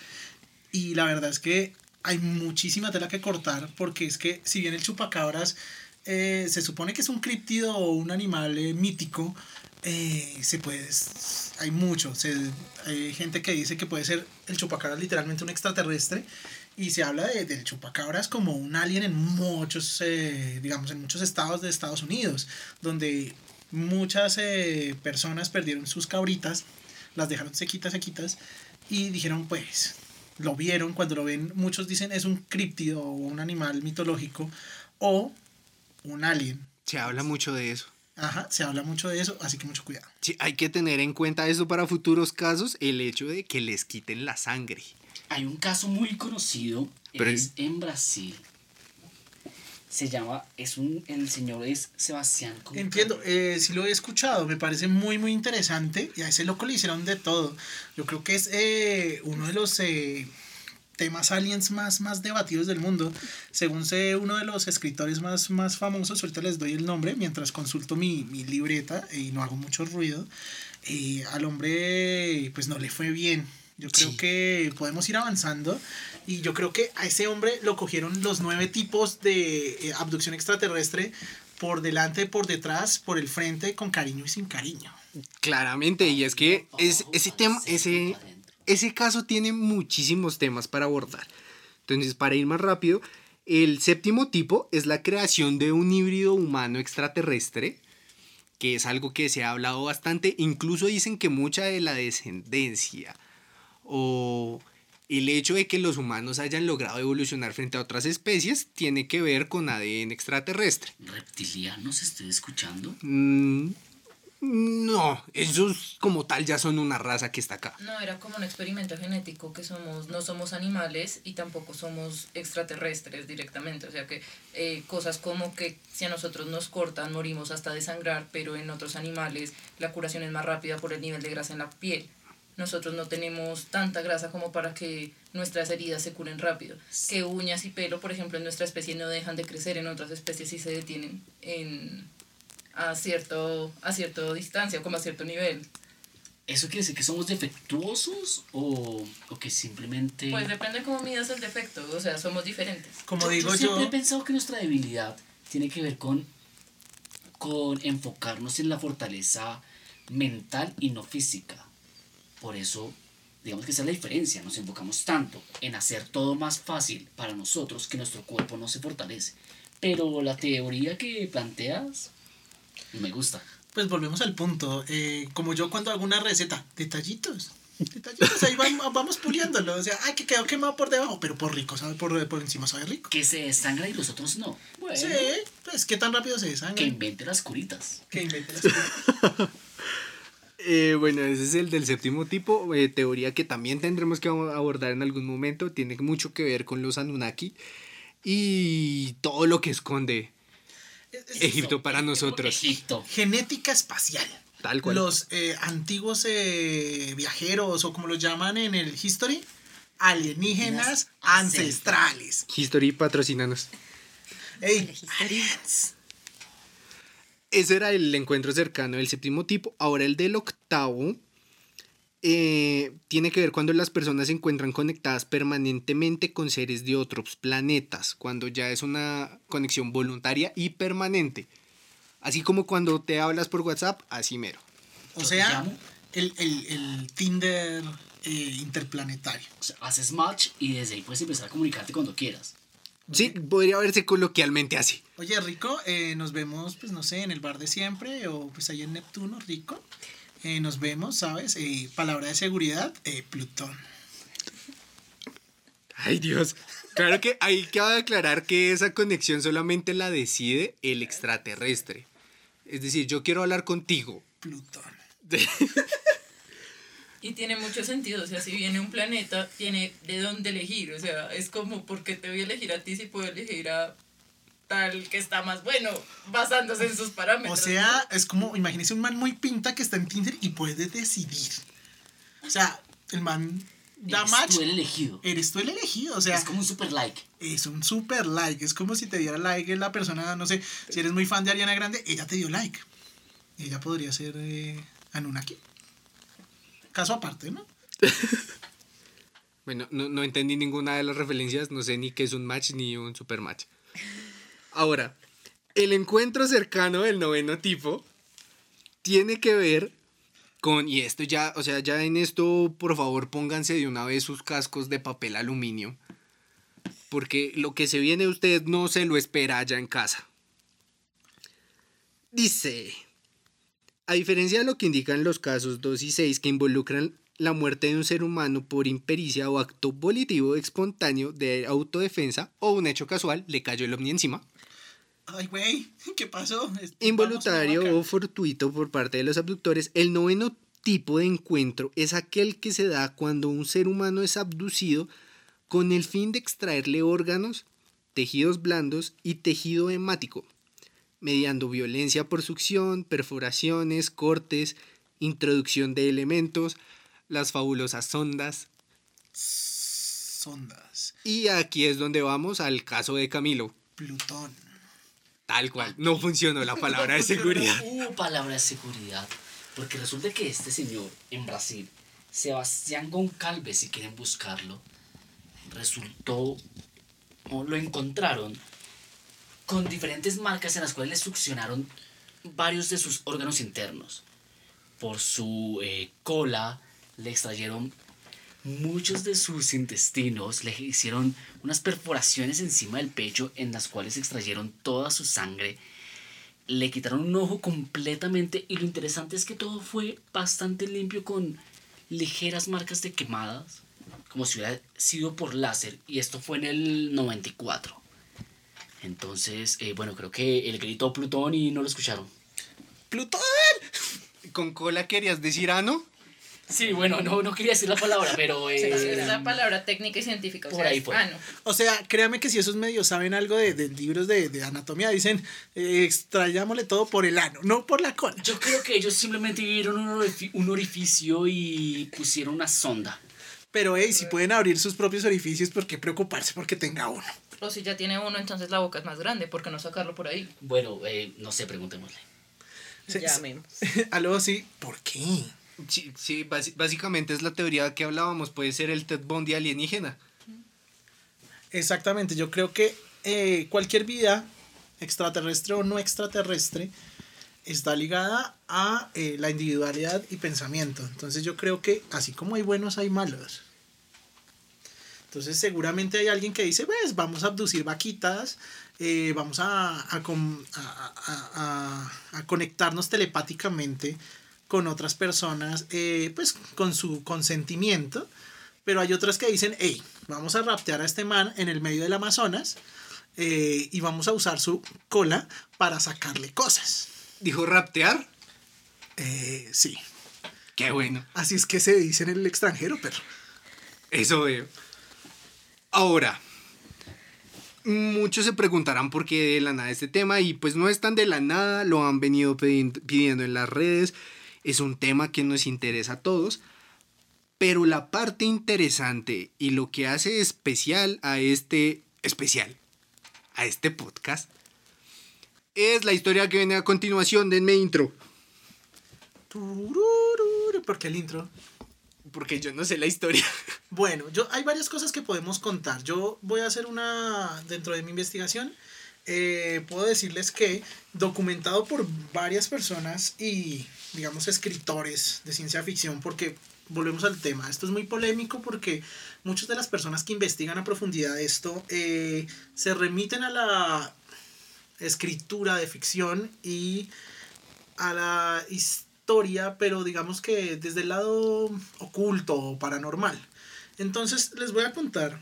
Y la verdad es que hay muchísima tela que cortar porque es que si bien el chupacabras eh, se supone que es un críptido o un animal eh, mítico, eh, se puede, hay mucho. Se- hay gente que dice que puede ser el chupacabras literalmente un extraterrestre y se habla de- del chupacabras como un alien en muchos, eh, digamos, en muchos estados de Estados Unidos, donde muchas eh, personas perdieron sus cabritas, las dejaron sequitas, sequitas, y dijeron, pues, lo vieron, cuando lo ven, muchos dicen es un críptido o un animal mitológico o un alien. Se habla mucho de eso. Ajá, se habla mucho de eso, así que mucho cuidado. Sí, hay que tener en cuenta eso para futuros casos, el hecho de que les quiten la sangre. Hay un caso muy conocido, Pero es en Brasil. Se llama, es un, el señor es Sebastián. ¿cómo? Entiendo, eh, sí lo he escuchado, me parece muy muy interesante y a ese loco le hicieron de todo. Yo creo que es eh, uno de los eh, temas aliens más, más debatidos del mundo. Según sé, uno de los escritores más, más famosos, ahorita les doy el nombre mientras consulto mi, mi libreta y no hago mucho ruido, eh, al hombre pues no le fue bien. Yo creo Sí. que podemos ir avanzando y yo creo que a ese hombre lo cogieron los nueve tipos de eh, abducción extraterrestre por delante, por detrás, por el frente, con cariño y sin cariño. Claramente, y es que es, ese tema, ese, ese caso tiene muchísimos temas para abordar. Entonces, para ir más rápido, el séptimo tipo es la creación de un híbrido humano extraterrestre, que es algo que se ha hablado bastante. Incluso dicen que mucha de la descendencia o el hecho de que los humanos hayan logrado evolucionar frente a otras especies tiene que ver con ADN extraterrestre. ¿Reptilianos estoy escuchando? Mm, no, esos como tal ya son una raza que está acá. No, era como un experimento genético que somos, no somos animales y tampoco somos extraterrestres directamente. O sea que eh, cosas como que si a nosotros nos cortan morimos hasta de sangrar, pero en otros animales la curación es más rápida por el nivel de grasa en la piel. Nosotros no tenemos tanta grasa como para que nuestras heridas se curen rápido. Que uñas y pelo, por ejemplo, en nuestra especie no dejan de crecer, en otras especies sí se detienen en, a cierto, a cierta distancia, como a cierto nivel. ¿Eso quiere decir que somos defectuosos o, o que simplemente... Pues depende de cómo midas el defecto, o sea, somos diferentes. Como yo, digo yo siempre yo, he pensado que nuestra debilidad tiene que ver con, con enfocarnos en la fortaleza mental y no física. Por eso, digamos que esa es la diferencia. Nos enfocamos tanto en hacer todo más fácil para nosotros que nuestro cuerpo no se fortalece. Pero la teoría que planteas me gusta. pues volvemos al punto. Eh, como yo cuando hago una receta, detallitos. Detallitos, ahí vamos, vamos puliéndolo. O sea, ay, que quedó quemado por debajo, pero por rico, ¿sabe? Por, por encima sabe rico. Que se desangra y los otros no. Bueno, Sí, pues qué tan rápido se que desangra. invente las curitas. Que invente las cosas. [LAUGHS] Eh, bueno, ese es el del séptimo tipo, eh, teoría que también tendremos que abordar en algún momento, tiene mucho que ver con los Anunnaki y todo lo que esconde Es- es Egipto para nosotros. Egipto. Genética espacial. Tal cual. Los eh, antiguos eh, viajeros, o como los llaman en el history, alienígenas ancestrales. History, patrocínanos. Ey, aliens. Ese era el encuentro cercano del séptimo tipo. Ahora el del octavo eh, tiene que ver cuando las personas se encuentran conectadas permanentemente con seres de otros planetas, cuando ya es una conexión voluntaria y permanente. Así como cuando te hablas por WhatsApp, así mero. O sea, el, el, el Tinder eh, interplanetario. O sea, haces match y desde ahí puedes empezar a comunicarte cuando quieras. Sí, podría verse coloquialmente así. Oye, Rico, eh, nos vemos, pues no sé, en el bar de siempre o pues ahí en Neptuno, Rico. Eh, nos vemos, ¿sabes? Eh, palabra de seguridad, eh, Plutón. Ay Dios. Claro que hay que aclarar que esa conexión solamente la decide el extraterrestre. Es decir, yo quiero hablar contigo. Plutón. Y tiene mucho sentido, o sea, si viene un planeta, tiene de dónde elegir, o sea, es como, ¿por qué te voy a elegir a ti si puedo elegir a tal que está más bueno, basándose en sus O parámetros? sea, es como, imagínese un man muy pinta que está en Tinder y puede decidir. O sea, el man da Eres match. tú el elegido. Eres tú el elegido, o sea, es como un super like. es un super like. Es como si te diera like la persona, no sé, si eres muy fan de Ariana Grande, ella te dio like. Ella podría ser eh, Anunnaki. Caso aparte, ¿no? [LAUGHS] Bueno, no, no entendí ninguna de las referencias, no sé ni qué es un match ni un super match. Ahora, el encuentro cercano del noveno tipo tiene que ver con, y esto ya, o sea, ya en esto, por favor, pónganse de una vez sus cascos de papel aluminio, porque lo que se viene usted no se lo espera allá en casa. Dice, a diferencia de lo que indican los casos 2 y 6 que involucran la muerte de un ser humano por impericia o acto volitivo espontáneo de autodefensa o un hecho casual, le cayó el ovni encima, Ay, güey, [LAUGHS] ¿qué pasó? Es- involuntario o fortuito por parte de los abductores, el noveno tipo de encuentro es aquel que se da cuando un ser humano es abducido con el fin de extraerle órganos, tejidos blandos y tejido hemático, mediando violencia por succión, perforaciones, cortes, introducción de elementos, las fabulosas sondas. Sondas. Y aquí es donde vamos al caso de Camilo. Plutón. Tal cual, no funcionó la palabra de seguridad. [LAUGHS] Uh, palabra de seguridad. Porque resulta que este señor en Brasil, Sebastián Goncalves, si quieren buscarlo, resultó, lo encontraron con diferentes marcas en las cuales le succionaron varios de sus órganos internos. Por su eh, cola le extrayeron muchos de sus intestinos le hicieron unas perforaciones encima del pecho en las cuales extrayeron toda su sangre. Le quitaron un ojo completamente y lo interesante es que todo fue bastante limpio con ligeras marcas de quemadas, como si hubiera sido por láser y esto fue en el 94. Entonces, eh, bueno, creo que él gritó Plutón y no lo escucharon. ¡Plutón! ¿Con cola querías decir ano? Sí, bueno, no, no quería decir la palabra, pero... [LAUGHS] Sí, eh, es la palabra técnica y científica. O por sea, ahí fue. ano. O sea, créame que si esos medios saben algo de, de libros de, de anatomía, dicen, eh, extrayámosle todo por el ano, no por la cola. Yo creo que ellos simplemente vieron un, orifi- un orificio y pusieron una sonda. Pero, hey, si pueden abrir sus propios orificios, ¿por qué preocuparse porque tenga uno? O si ya tiene uno, entonces la boca es más grande. ¿Por qué no sacarlo por ahí? Bueno, eh, no sé, preguntémosle. [LAUGHS] Sí, Llamemos. Algo así, ¿por qué? Sí, sí, básicamente es la teoría que hablábamos, puede ser el Ted Bundy alienígena. Exactamente, yo creo que eh, cualquier vida, extraterrestre o no extraterrestre, está ligada a eh, la individualidad y pensamiento. Entonces yo creo que así como hay buenos, hay malos. Entonces seguramente hay alguien que dice, pues vamos a abducir vaquitas, eh, vamos a, a- a- a- a conectarnos telepáticamente con otras personas, eh, pues con su consentimiento. Pero hay otras que dicen, hey, vamos a raptear a este man en el medio del Amazonas eh, y vamos a usar su cola para sacarle cosas. ¿Dijo raptear? Eh, sí, Qué bueno. así es que se dice en el extranjero, pero... Eso veo. Ahora, muchos se preguntarán por qué de la nada este tema y pues no es tan de la nada, lo han venido pidiendo en las redes, es un tema que nos interesa a todos, pero la parte interesante y lo que hace especial a este especial, a este podcast, es la historia que viene a continuación, denme intro, ¿Por qué el intro? porque yo no sé la historia. Bueno, yo hay varias cosas que podemos contar. Yo voy a hacer una dentro de mi investigación. Eh, puedo decirles que documentado por varias personas y digamos escritores de ciencia ficción, porque volvemos al tema. Esto es muy polémico porque muchas de las personas que investigan a profundidad esto eh, se remiten a la escritura de ficción y a la historia, pero digamos que desde el lado oculto o paranormal. Entonces les voy a contar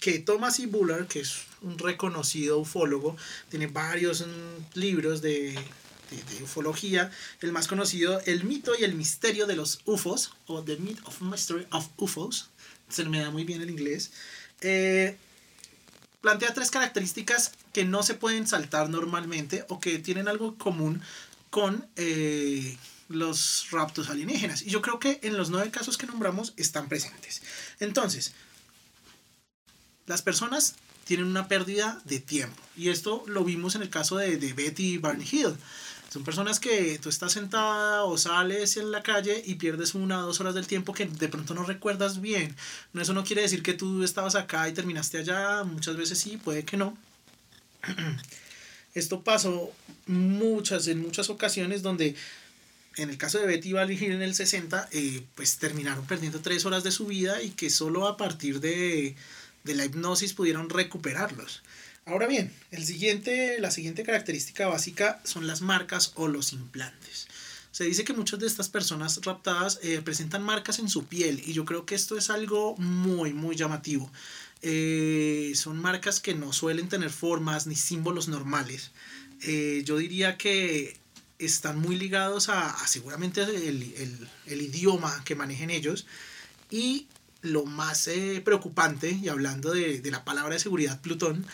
que Thomas E. Buller, que es un reconocido ufólogo, tiene varios mm, libros de, de- ufología. El más conocido, El mito y el misterio de los UFOs, o The Myth of Mystery of UFOs. Se me da muy bien el inglés. Eh, plantea tres características que no se pueden saltar normalmente o que tienen algo común con eh, los raptos alienígenas. Y yo creo que en los nueve casos que nombramos están presentes. Entonces, las personas tienen una pérdida de tiempo. Y esto lo vimos en el caso de, de Betty y Barney Hill. Son personas que tú estás sentada o sales en la calle y pierdes una o dos horas del tiempo que de pronto no recuerdas bien. No, eso no quiere decir que tú estabas acá y terminaste allá. Muchas veces sí, puede que no. [CLEARS THROAT] Esto pasó muchas, en muchas ocasiones donde en el caso de Betty y Barney Hill en el 60, eh, pues terminaron perdiendo tres horas de su vida y que solo a partir de, de la hipnosis pudieron recuperarlos. Ahora bien, el siguiente, la siguiente característica básica son las marcas o los implantes. Se dice que muchas de estas personas raptadas eh, presentan marcas en su piel y yo creo que esto es algo muy, muy llamativo. Eh, son marcas que no suelen tener formas ni símbolos normales. Eh, yo diría que están muy ligados a, seguramente el, el- el idioma que manejen ellos y lo más eh, preocupante, y hablando de, de la palabra de seguridad Plutón,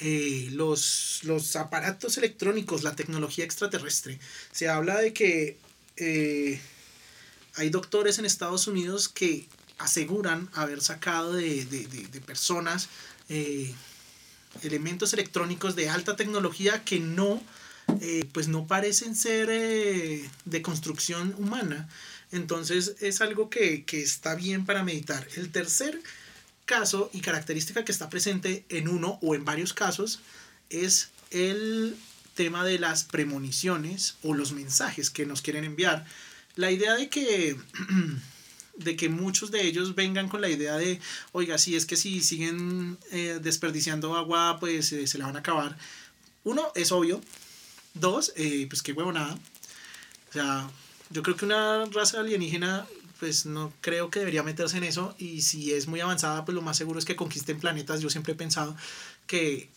eh, los, los aparatos electrónicos, la tecnología extraterrestre. Se habla de que eh, hay doctores en Estados Unidos que aseguran haber sacado de, de- de- personas eh, elementos electrónicos de alta tecnología que no, pues no parecen ser de construcción humana. Entonces es algo que, que está bien para meditar. El tercer caso y característica que está presente en uno o en varios casos es el tema de las premoniciones o los mensajes que nos quieren enviar. La idea de que [CLEARS THROAT] de que muchos de ellos vengan con la idea de, oiga, si es que si siguen eh, desperdiciando agua, pues eh, se la van a acabar. Uno, es obvio. Dos, eh, pues qué huevonada. O sea, yo creo que una raza alienígena, pues no creo que debería meterse en eso. Y si es muy avanzada, pues lo más seguro es que conquisten planetas. Yo siempre he pensado que,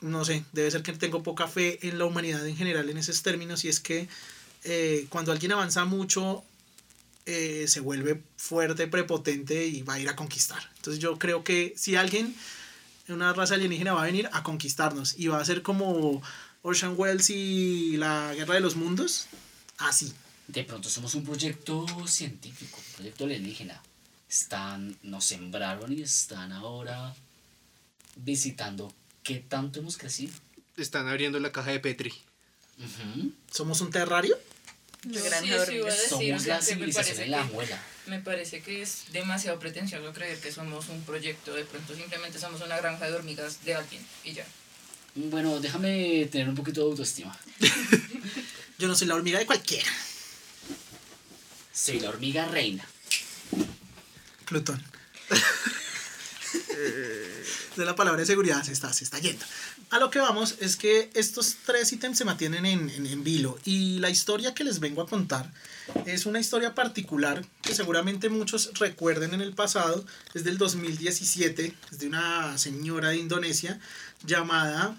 no sé, debe ser que tengo poca fe en la humanidad en general en esos términos. Y es que eh, cuando alguien avanza mucho, eh, se vuelve fuerte, prepotente y va a ir a conquistar. Entonces yo creo que si alguien, una raza alienígena va a venir a conquistarnos y va a ser como Ocean Wells y la Guerra de los Mundos, así. De pronto somos un proyecto científico, un proyecto alienígena. Están, nos sembraron y están ahora visitando qué tanto hemos crecido. Están abriendo la caja de Petri. ¿Somos un terrario? Yo granja sí, de eso iba a hormigas. decir, Somos o sea, la civilización de la muela. Me parece que es demasiado pretencioso creer que somos un proyecto, de pronto simplemente somos una granja de hormigas de alguien y ya. Bueno, déjame tener un poquito de autoestima. [LAUGHS] Yo no soy la hormiga de cualquiera. Soy la hormiga reina. Plutón. de la palabra de seguridad se está, se está yendo. A lo que vamos es que estos tres ítems se mantienen en, en, vilo y la historia que les vengo a contar es una historia particular que seguramente muchos recuerden en el pasado, es del 2017, es de una señora de Indonesia llamada,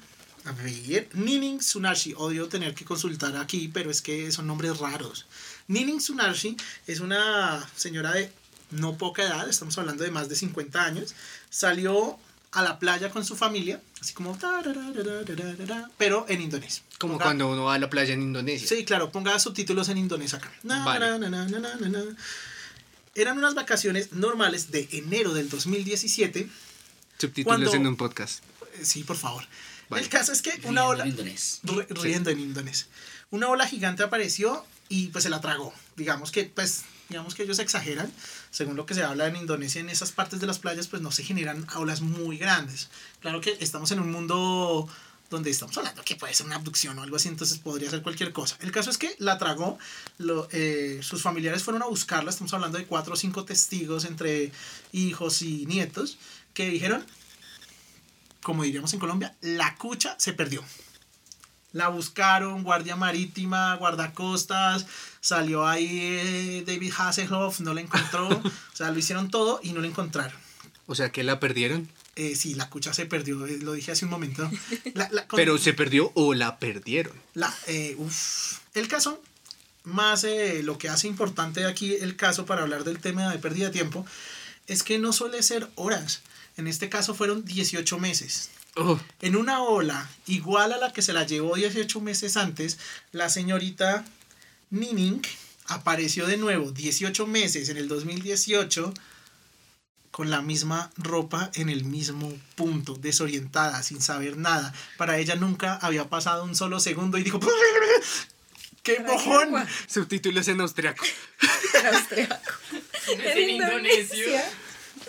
Nining Sunarshi, odio tener que consultar aquí, pero es que son nombres raros. Nining Sunarshi es una señora de no poca edad, estamos hablando de más de 50 años, salió a la playa con su familia, así como pero en indonesio. Como Ponga- cuando uno va a la playa en Indonesia. Sí, claro, ponga subtítulos en indonesio acá. Na, Vale. na, na. Eran unas vacaciones normales de enero del 2017. Subtítulos Cuando- en un podcast. Sí, por favor. Vale. El caso es que Riendo una en ola... Ri- riendo en indonesio. Una ola gigante apareció y pues se la tragó. Digamos que pues digamos que ellos exageran, según lo que se habla en Indonesia en esas partes de las playas pues no se generan olas muy grandes. Claro que estamos en un mundo donde estamos hablando que puede ser una abducción o algo así, entonces podría ser cualquier cosa. El caso es que la tragó, eh, sus familiares fueron a buscarla, estamos hablando de cuatro o cinco testigos entre hijos y nietos, que dijeron, como diríamos en Colombia, la cucha se perdió. La buscaron, guardia marítima, guardacostas, salió ahí eh, David Hasselhoff, no la encontró, [LAUGHS] o sea, lo hicieron todo y no la encontraron. O sea que la perdieron. Eh, sí, la cucha se perdió, eh, lo dije hace un momento. [LAUGHS] La- la- con- Pero se perdió o la perdieron. la, eh, uf. El caso, más eh, lo que hace importante aquí el caso para hablar del tema de pérdida de tiempo, es que no suele ser horas. En este caso fueron 18 meses. Oh, En una ola igual a la que se la llevó 18 meses antes, la señorita Nining apareció de nuevo 18 meses en el 2018 con la misma ropa en el mismo punto, desorientada, sin saber nada. Para ella nunca había pasado un solo segundo y dijo, ¡qué [LAUGHS] mojón! subtítulos en austriaco. [LAUGHS] En austriaco. Es en indonesio.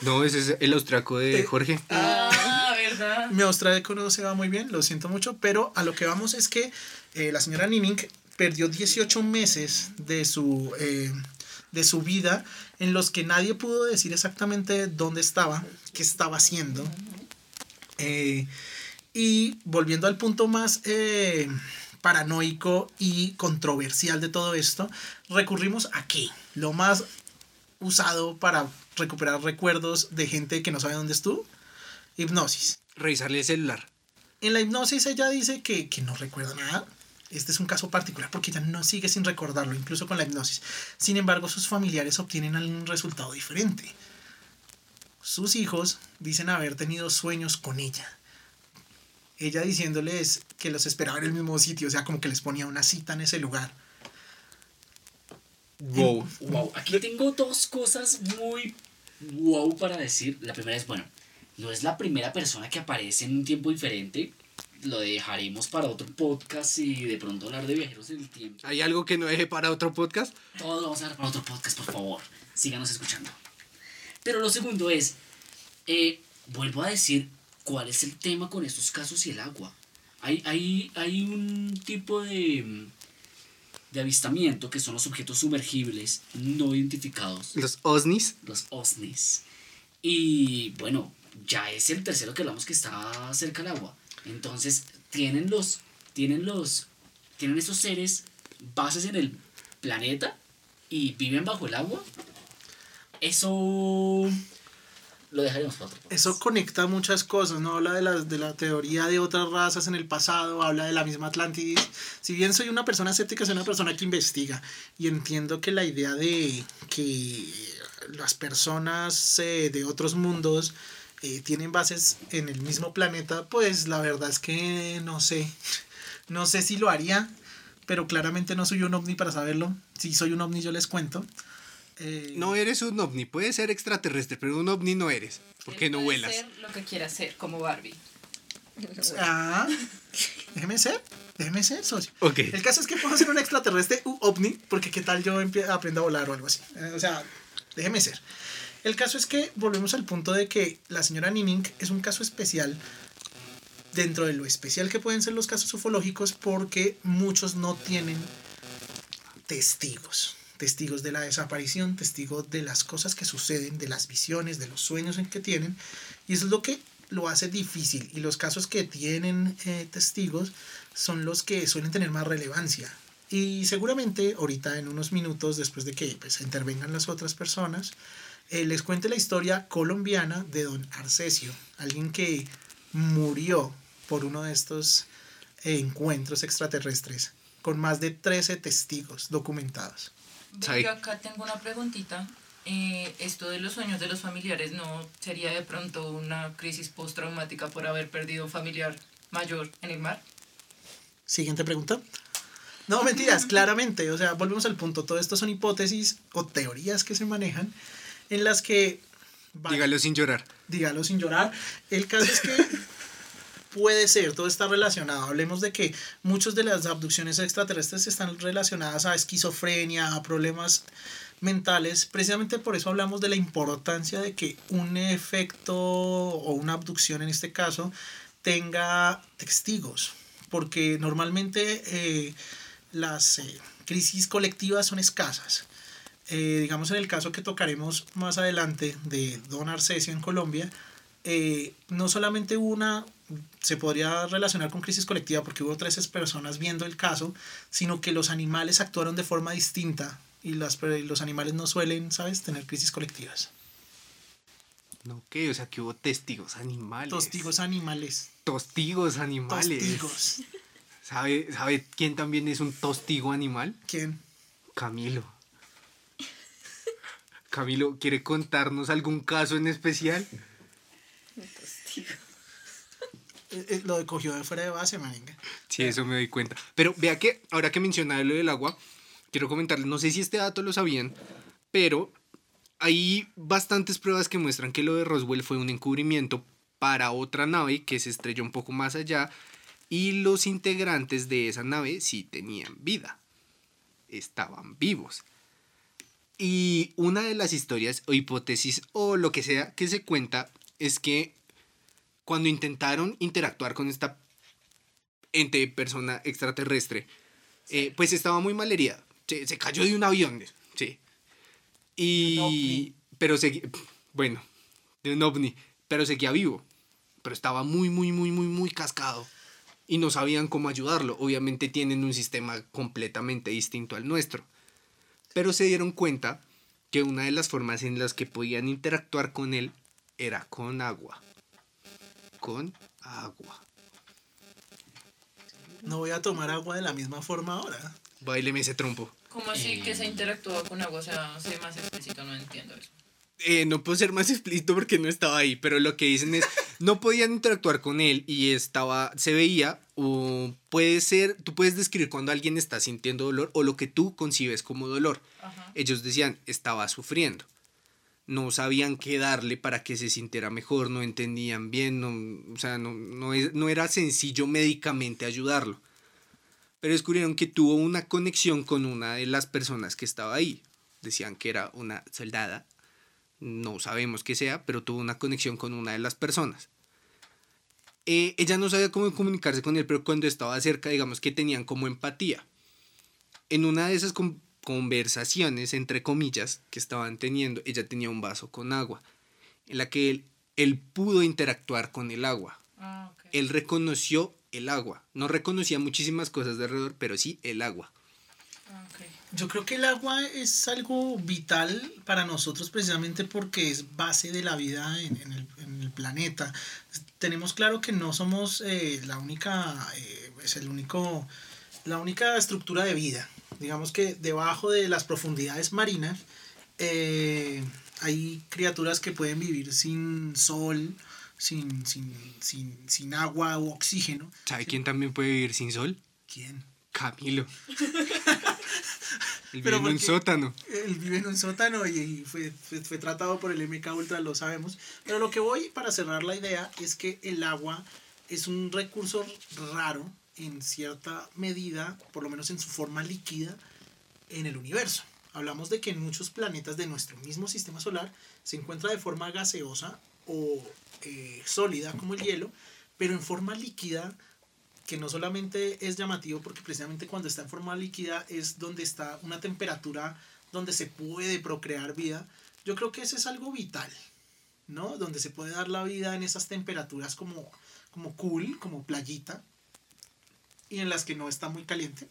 No, ese es el austriaco de Jorge. Ah, ¿verdad? Mi austriaco no se va muy bien, lo siento mucho, pero a lo que vamos es que eh, la señora Nining perdió 18 meses de su, eh, de su vida en los que nadie pudo decir exactamente dónde estaba, qué estaba haciendo. Eh, y volviendo al punto más paranoico y controversial de todo esto, recurrimos aquí, lo más usado para recuperar recuerdos de gente que no sabe dónde estuvo, hipnosis. Revisarle el celular. En la hipnosis ella dice que, que no recuerda nada. Este es un caso particular porque ella no sigue sin recordarlo, incluso con la hipnosis. Sin embargo, sus familiares obtienen algún resultado diferente. Sus hijos dicen haber tenido sueños con ella. Ella diciéndoles que los esperaba en el mismo sitio, o sea, como que les ponía una cita en ese lugar. Wow. Wow, aquí tengo dos cosas muy wow para decir. La primera es, bueno, no es la primera persona que aparece en un tiempo diferente. Lo dejaremos para otro podcast y de pronto hablar de viajeros en el tiempo. ¿Hay algo que no deje para otro podcast? Todo lo vamos a dejar para otro podcast, por favor. Síganos escuchando. Pero lo segundo es, eh, vuelvo a decir, ¿cuál es el tema con estos casos y el agua? Hay, hay, hay un tipo de, de avistamiento, que son los objetos sumergibles no identificados, Los OSNIs. los OSNIs. Y bueno, ya es el tercero que hablamos que está cerca del agua. Entonces, tienen los, tienen los, tienen esos seres bases en el planeta y viven bajo el agua. Eso lo dejaremos para otro. Eso conecta muchas cosas, ¿no? Habla de la, de la teoría de otras razas en el pasado, habla de la misma Atlantis. Si bien soy una persona escéptica, soy una persona que investiga y entiendo que la idea de que las personas eh, de otros mundos eh, tienen bases en el mismo planeta, pues la verdad es que no sé. No sé si lo haría, pero claramente no soy un ovni para saberlo. Si soy un ovni, yo les cuento. Eh, No eres un ovni. Puede ser extraterrestre, pero un ovni no eres. Porque Él no puede vuelas. ser lo que quiera ser, como Barbie. Ah, déjeme ser, déjeme ser, socio. Ok. El caso es que puedo ser un extraterrestre u ovni, porque qué tal yo aprendo a volar o algo así. Eh, o sea, déjeme ser. El caso es que volvemos al punto de que la señora Nining es un caso especial dentro de lo especial que pueden ser los casos ufológicos porque muchos no tienen testigos. Testigos de la desaparición, testigos de las cosas que suceden, de las visiones, de los sueños en que tienen. Y eso es lo que lo hace difícil. Y los casos que tienen eh, testigos son los que suelen tener más relevancia. Y seguramente ahorita en unos minutos, después de que pues, intervengan las otras personas, eh, les cuente la historia colombiana de don Arcesio, alguien que murió por uno de estos encuentros extraterrestres, con más de 13 testigos documentados. Yo acá tengo una preguntita. Eh, esto de los sueños de los familiares no sería de pronto una crisis postraumática por haber perdido un familiar mayor en el mar. Siguiente pregunta. No, mentiras, [LAUGHS] claramente. O sea, volvemos al punto. Todo esto son hipótesis o teorías que se manejan en las que... Dígalo sin llorar. dígalo sin llorar. El caso es que [LAUGHS] puede ser, todo está relacionado. Hablemos de que muchas de las abducciones extraterrestres están relacionadas a esquizofrenia, a problemas mentales. Precisamente por eso hablamos de la importancia de que un efecto o una abducción en este caso tenga testigos. Porque normalmente eh, las eh, crisis colectivas son escasas. Eh, digamos en el caso que tocaremos más adelante de Don Arcesio en Colombia, eh, no solamente una, se podría relacionar con crisis colectiva porque hubo 13 personas viendo el caso, sino que los animales actuaron de forma distinta y las, pe- los animales no suelen, ¿sabes?, tener crisis colectivas. No, ¿qué? O sea, que hubo testigos animales. Tostigos animales. Tostigos animales. Tostigos. ¿Sabe, ¿Sabe quién también es un tostigo animal? ¿Quién? Camilo. Camilo, ¿quiere contarnos algún caso en especial? [LAUGHS] Eh, eh, lo cogió de fuera de base, maninga. Sí, eso me doy cuenta. Pero vea que ahora que mencionaba lo del agua, quiero comentarles, no sé si este dato lo sabían, pero hay bastantes pruebas que muestran que lo de Roswell fue un encubrimiento para otra nave que se estrelló un poco más allá y los integrantes de esa nave sí tenían vida, estaban vivos. Y una de las historias o hipótesis o lo que sea que se cuenta es que cuando intentaron interactuar con esta ente persona extraterrestre, eh, pues estaba muy malherida. Se, se cayó de un avión, sí. Y... Pero seguía... Bueno, de un ovni. Pero seguía vivo. Pero estaba muy, muy, muy, muy, muy cascado. Y no sabían cómo ayudarlo. Obviamente tienen un sistema completamente distinto al nuestro. Pero se dieron cuenta que una de las formas en las que podían interactuar con él era con agua. Con agua. No voy a tomar agua de la misma forma ahora. Baileme ese trompo. ¿Cómo así Eh. que se interactúa con agua? O sea, sé más explícito, no entiendo eso. Eh, no puedo ser más explícito porque no estaba ahí, pero lo que dicen es, no podían interactuar con él y estaba, se veía, o puede ser, tú puedes describir cuando alguien está sintiendo dolor o lo que tú concibes como dolor. Ajá. Ellos decían, estaba sufriendo. No sabían qué darle para que se sintiera mejor, no entendían bien, no, o sea, no, no, es- no era sencillo médicamente ayudarlo. Pero descubrieron que tuvo una conexión con una de las personas que estaba ahí. Decían que era una soldada, no sabemos qué sea, pero tuvo una conexión con una de las personas. Eh, ella no sabía cómo comunicarse con él, pero cuando estaba cerca, digamos que tenían como empatía. En una de esas con- conversaciones, entre comillas, que estaban teniendo, ella tenía un vaso con agua, en la que él, él pudo interactuar con el agua. Ah. Él reconoció el agua. No reconocía muchísimas cosas de alrededor, pero sí el agua. Ah. Yo creo que el agua es algo vital para nosotros precisamente porque es base de la vida en, en el, en el planeta. Tenemos claro que no somos eh, la única, eh, es el único, la única estructura de vida. Digamos que debajo de las profundidades marinas eh, hay criaturas que pueden vivir sin sol, sin, sin, sin, sin agua u oxígeno. ¿Sabe quién también puede vivir sin sol? ¿Quién? Camilo. [LAUGHS] Él vive en un sótano. Él vive en un sótano y, y fue, fue, fue tratado por el MK Ultra, lo sabemos. Pero lo que voy para cerrar la idea es que el agua es un recurso raro en cierta medida, por lo menos en su forma líquida, en el universo. Hablamos de que en muchos planetas de nuestro mismo sistema solar se encuentra de forma gaseosa o eh, sólida como el hielo, pero en forma líquida que no solamente es llamativo porque precisamente cuando está en forma líquida es donde está una temperatura donde se puede procrear vida. Yo creo que eso es algo vital, ¿no? Donde se puede dar la vida en esas temperaturas como, como cool, como playita, y en las que no está muy caliente,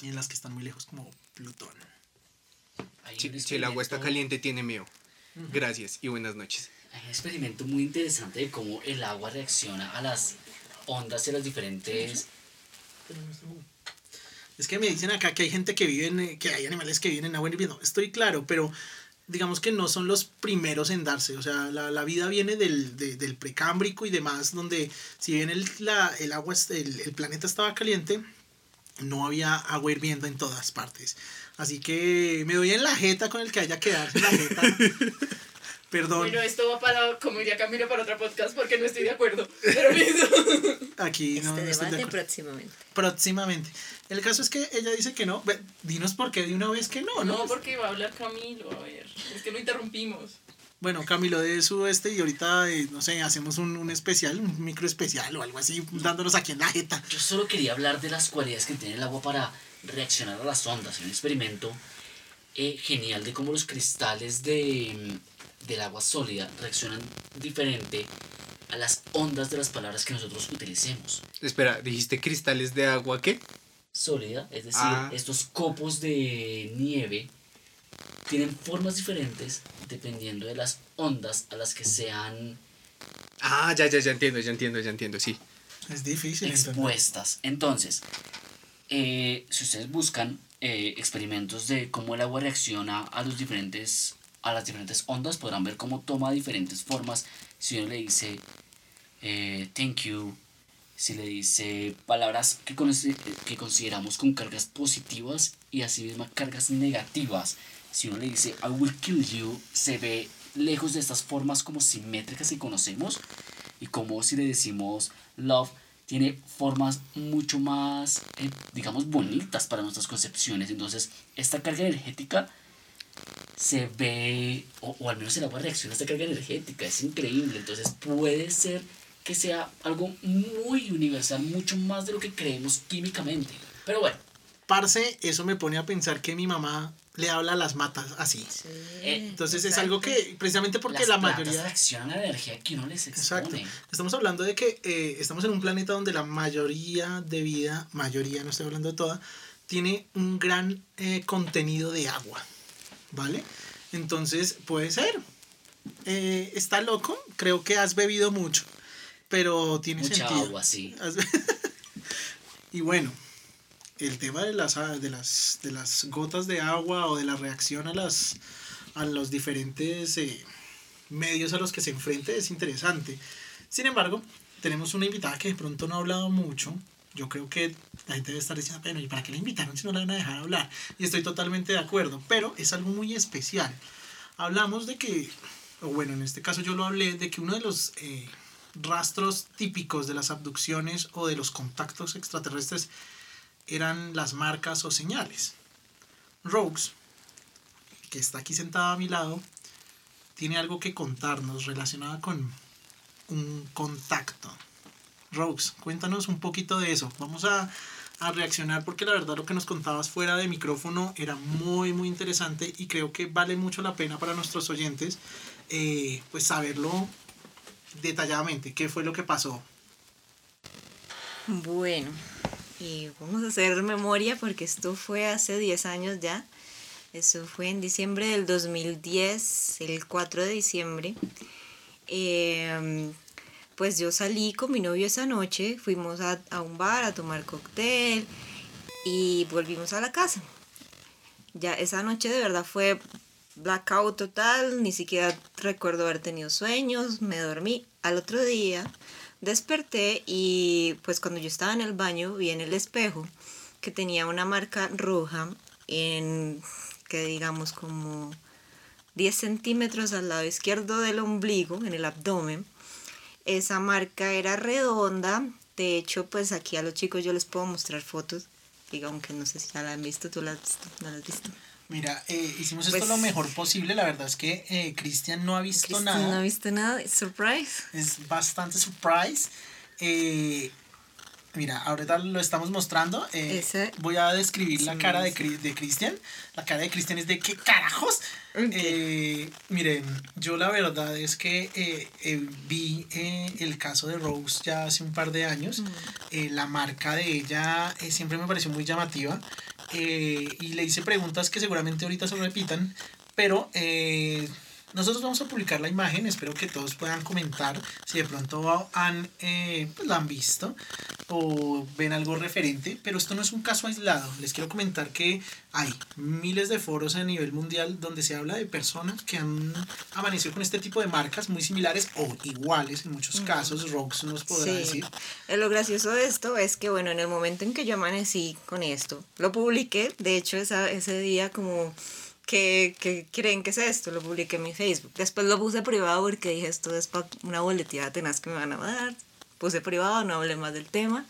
y en las que están muy lejos como Plutón. Si, el agua está caliente, tiene miedo. Gracias y buenas noches. Hay un experimento muy interesante de cómo el agua reacciona a las ondas y a las diferentes... Pero no Es que me dicen acá que hay gente que vive en, eh, que hay animales que viven en agua hirviendo. Estoy claro, pero digamos que no son los primeros en darse. O sea, la, la vida viene del, de- del precámbrico y demás, donde si bien el, la- el agua, el, el planeta estaba caliente, no había agua hirviendo en todas partes. Así que me doy en la jeta con el que haya que darse la jeta. [LAUGHS] Perdón, Bueno, esto va para, como diría Camilo, para otro podcast porque no estoy de acuerdo. Pero listo. [LAUGHS] aquí no, este no estoy de debate acuerdo. próximamente. próximamente. El caso es que ella dice que no. Ve, Dinos por qué de una vez que no, ¿no? No, porque va a hablar Camilo, a ver. Es que lo interrumpimos. Bueno, Camilo de su este y ahorita, eh, no sé, hacemos un, un especial, un micro especial o algo así, dándonos aquí en la jeta. Yo solo quería hablar de las cualidades que tiene el agua para reaccionar a las ondas. Un experimento eh, genial de cómo los cristales de, mm, del agua sólida reaccionan diferente a las ondas de las palabras que nosotros utilicemos. Espera, ¿dijiste cristales de agua qué? Sólida, es decir, Ah. estos copos de nieve tienen formas diferentes dependiendo de las ondas a las que sean Ah, ya, ya, ya entiendo, ya entiendo, ya entiendo, sí. Es difícil. entonces. expuestas. Entonces, eh, si ustedes buscan eh, experimentos de cómo el agua reacciona a los diferentes a las diferentes ondas, podrán ver cómo toma diferentes formas. Si uno le dice eh, thank you, si le dice palabras que, conoce- que consideramos con cargas positivas y asimismo cargas negativas. Si uno le dice I will kill you, se ve lejos de estas formas como simétricas que conocemos y como si le decimos love tiene formas mucho más eh, digamos bonitas para nuestras concepciones entonces esta carga energética se ve o, o al menos el agua reacciona a esta carga energética es increíble entonces puede ser que sea algo muy universal mucho más de lo que creemos químicamente pero bueno Parce, eso me pone a pensar que mi mamá le habla a las matas así. Sí, Eh, Entonces es algo que, precisamente porque las la mayoría... reaccionan a la energía que uno les expone Exacto. Estamos hablando de que eh, estamos en un planeta donde la mayoría de vida, mayoría, no estoy hablando de toda, tiene un gran eh, contenido de agua. ¿Vale? Entonces, puede ser. Eh, está loco, creo que has bebido mucho, pero tiene mucha sentido. agua sí [LAUGHS] y bueno, el tema de las, a- de, las, de las gotas de agua o de la reacción a, las, a los diferentes eh, medios a los que se enfrente es interesante. Sin embargo, tenemos una invitada que de pronto no ha hablado mucho. Yo creo que la gente debe estar diciendo, pero ¿y para qué la invitaron si no la van a dejar hablar? Y estoy totalmente de acuerdo, pero es algo muy especial. Hablamos de que, o bueno, en este caso yo lo hablé, de que uno de los eh, rastros típicos de las abducciones o de los contactos extraterrestres eran las marcas o señales. Rogues, que está aquí sentada a mi lado, tiene algo que contarnos relacionado con un contacto. Rogues, cuéntanos un poquito de eso. Vamos a, a reaccionar porque la verdad lo que nos contabas fuera de micrófono era muy muy interesante y creo que vale mucho la pena para nuestros oyentes eh, pues saberlo detalladamente, qué fue lo que pasó. Bueno, y vamos a hacer memoria porque esto fue hace 10 años ya. Eso fue en diciembre del 2010, el 4 de diciembre. Em, pues yo salí con mi novio esa noche, fuimos a, a un bar a tomar cóctel y volvimos a la casa. Ya esa noche de verdad fue blackout total, ni siquiera recuerdo haber tenido sueños, me dormí. Al otro día desperté y pues cuando yo estaba en el baño vi en el espejo que tenía una marca roja en que digamos como 10 centímetros al lado izquierdo del ombligo, en el abdomen. Esa marca era redonda, de hecho pues aquí a los chicos yo les puedo mostrar fotos, diga, aunque no sé si ya la han visto, tú la has visto, no la has visto. Mira, eh, hicimos Pues- esto lo mejor posible. La verdad es que eh, Cristian no ha visto nada. ¿No ha visto nada? Surprise. Es bastante surprise. Eh, mira, ahorita lo estamos mostrando. eh, Ese- voy a describir la cara de, de Cristian. La cara de Cristian es de qué carajos. Ok. Eh, miren, yo la verdad es que eh, vi el caso de Rose ya hace un par de años. Eh, la marca de ella siempre me pareció muy llamativa. y le hice preguntas que seguramente ahorita se repitan. Pero eh, nosotros vamos a publicar la imagen. Espero que todos puedan comentar si de pronto han, eh, pues, la han visto o ven algo referente. Pero esto no es un caso aislado. Les quiero comentar que hay miles de foros a nivel mundial donde se habla de personas que han amanecido con este tipo de marcas muy similares o iguales en muchos casos. Rox nos podrá Sí. decir. Eh, Lo gracioso de esto es que, bueno, en el momento en que yo amanecí con esto, lo publiqué, de hecho, esa, ese día como, ¿qué, qué creen que es esto? Lo publiqué en mi Facebook. Después lo puse privado porque dije, esto es pa- una boletía tenaz que me van a dar. Puse privado, no hablé más del tema.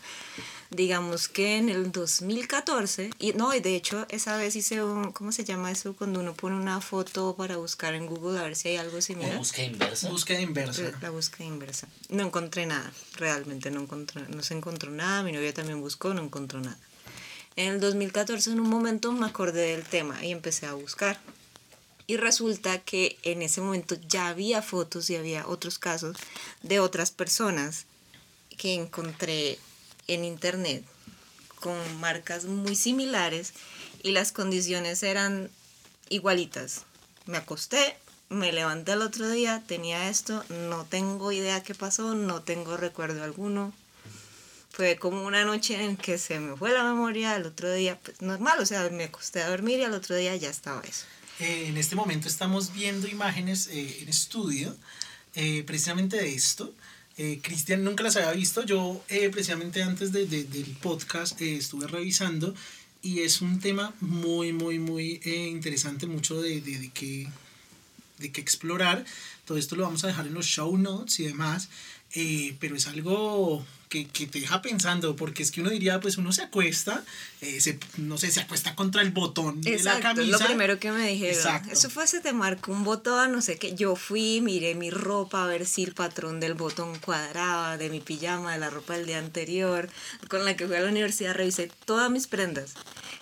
Digamos que en el 2014, y no, y de hecho esa vez hice un, ¿cómo se llama eso? Cuando uno pone una foto para buscar en Google a ver si hay algo similar. búsqueda inversa. Búsqueda inversa. La- La búsqueda inversa. No encontré nada, realmente no, encontré, no se encontró nada. Mi novia también buscó, no encontró nada. En el 2014, en un momento, me acordé del tema y empecé a buscar. Y resulta que en ese momento ya había fotos y había otros casos de otras personas que encontré en internet con marcas muy similares y las condiciones eran igualitas. Me acosté, me levanté el otro día, tenía esto, no tengo idea qué pasó, no tengo recuerdo alguno. Fue como una noche en que se me fue la memoria, el otro día, pues normal, o sea, me acosté a dormir y al otro día ya estaba eso. Eh, en este momento estamos viendo imágenes eh, en estudio eh, precisamente de esto. Eh, Cristian nunca las había visto. Yo eh, precisamente antes de- de- del podcast eh, estuve revisando y es un tema muy, muy, muy interesante, mucho de, de, que, de que explorar. Todo esto lo vamos a dejar en los show notes y demás. eh, pero es algo que, que te deja pensando, porque es que uno diría, pues uno se acuesta, eh, se, no sé, se acuesta contra el botón de la Exacto, camisa. es lo primero que me dijeron. Exacto. Eso fue, se te marcó un botón, no sé qué. Yo fui, miré mi ropa a ver si el patrón del botón cuadraba, de mi pijama, de la ropa del día anterior, con la que fui a la universidad, revisé todas mis prendas.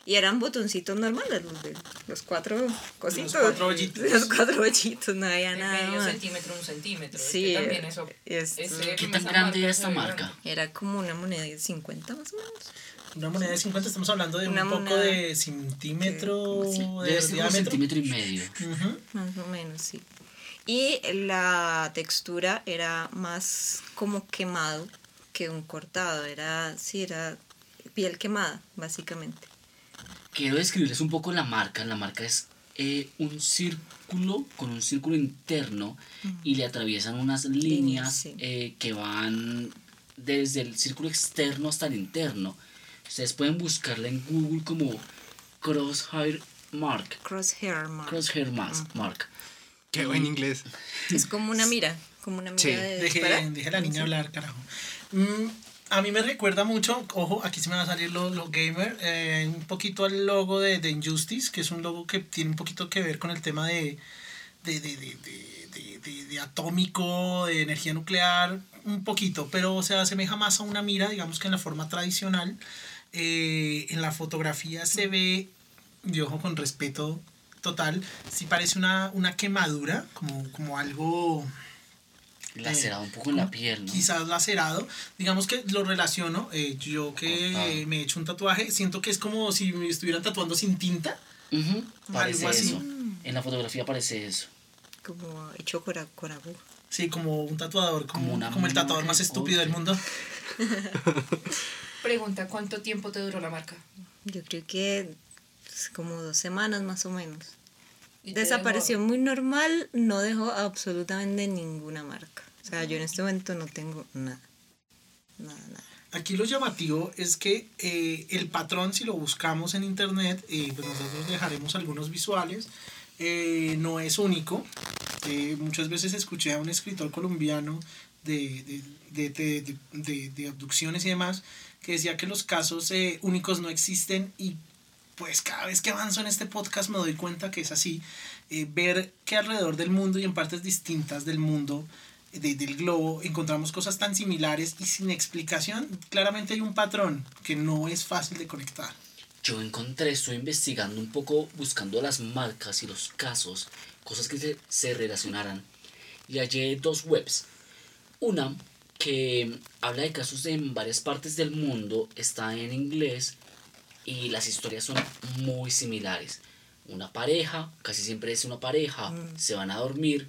Y eran botoncitos normales, los, de, los cuatro cositos. cuatro hoyitos. Los cuatro hoyitos, no había De nada medio más. centímetro, un centímetro. es Sí, que también eso. esto- ese- ¿Qué tan grande se esta marca? Era como una moneda de 50 más o menos. Una moneda de 50, estamos hablando de Una un poco de centímetro Sí, de diámetro. centímetro y medio. Más o menos, sí. Y la textura era más como quemado que un cortado. Era, sí, era piel quemada, básicamente. Quiero describirles un poco la marca. La marca es eh, un círculo con un círculo interno y le atraviesan unas líneas sí. eh, que van desde el círculo externo hasta el interno. Ustedes pueden buscarla en Google como Crosshair Mark. Crosshair mark. Crosshair Mark. Qué buen inglés. Es como una mira, como una mira Sí, de Deje, disparar. deje a la niña hablar, carajo. Mm, a mí me recuerda mucho, ojo, aquí se me va a salir lo, lo gamer, eh, un poquito al logo de, de Injustice, que es un logo que tiene un poquito que ver con el tema de, de, de, de, de- atómico, de energía nuclear, un poquito, pero se asemeja más a una mira, digamos que en la forma tradicional. eh, en la fotografía se ve, de ojo con respeto total, sí parece una, una quemadura, como, como algo Lacerado un poco en la piel, ¿no? quizás lacerado. Digamos que lo relaciono, eh, yo que Cortado. me he hecho un tatuaje, siento que es como si me estuvieran tatuando sin tinta. Parece Algo así. eso. En la fotografía parece eso. Como hecho con, con aguja. Sí, como un tatuador, como, Como una como el tatuador más estúpido del mundo. [LAUGHS] Pregunta, ¿cuánto tiempo te duró la marca? Yo creo que pues, como dos semanas más o menos. Desapareció dejó- muy normal, no dejó absolutamente ninguna marca. O sea, yo en este momento no tengo nada. Nada, nada. Aquí lo llamativo es que eh, el patrón, si lo buscamos en internet, eh, pues nosotros dejaremos algunos visuales, eh, no es único. Eh, muchas veces escuché a un escritor colombiano de, de, de, de- abducciones y demás que decía que los casos eh, únicos no existen y pues cada vez que avanzo en este podcast me doy cuenta que es así. Eh, ver que alrededor del mundo y en partes distintas del mundo, de- del globo, encontramos cosas tan similares y sin explicación, claramente hay un patrón que no es fácil de conectar. Yo encontré, estoy investigando un poco, buscando las marcas y los casos, cosas que se, se relacionaran. Y hallé dos webs. Una que habla de casos en varias partes del mundo, está en inglés y las historias son muy similares. Una pareja, casi siempre es una pareja, se van a dormir,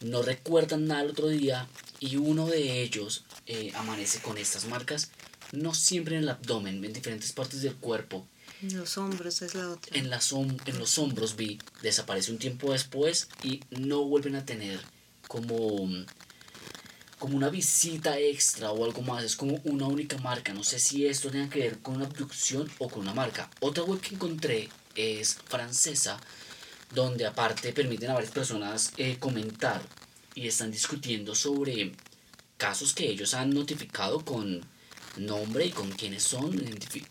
no recuerdan nada el otro día y uno de ellos eh, amanece con estas marcas, no siempre en el abdomen, en diferentes partes del cuerpo. Los hombros es la otra. En, en los hombros vi, desaparece un tiempo después y no vuelven a tener como, como una visita extra o algo más, es como una única marca. No sé si esto tenga que ver con una abducción o con una marca. Otra web que encontré es francesa, donde aparte permiten a varias personas eh, comentar y están discutiendo sobre casos que ellos han notificado con nombre y con quiénes son,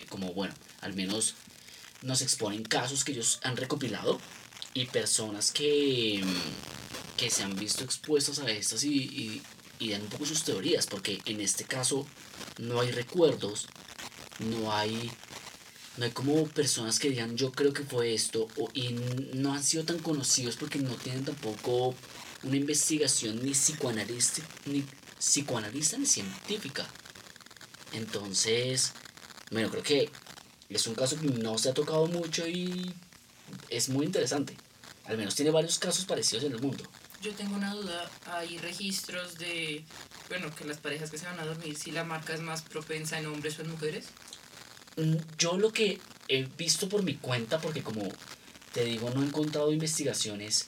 como bueno, al menos nos exponen casos que ellos han recopilado y personas que, mm, que se han visto expuestas a estas y, y, y dan un poco sus teorías, porque en este caso no hay recuerdos, no hay, no hay como personas que digan yo creo que fue esto, o, y no han sido tan conocidos porque no tienen tampoco una investigación ni psicoanalista, ni psicoanalista ni científica. Entonces, bueno, creo que es un caso que no se ha tocado mucho y es muy interesante. Al menos tiene varios casos parecidos en el mundo. Yo tengo una duda, hay registros de, bueno, que las parejas que se van a dormir, si la marca es más propensa en hombres o en mujeres. Yo lo que he visto por mi cuenta, porque como te digo, no he encontrado investigaciones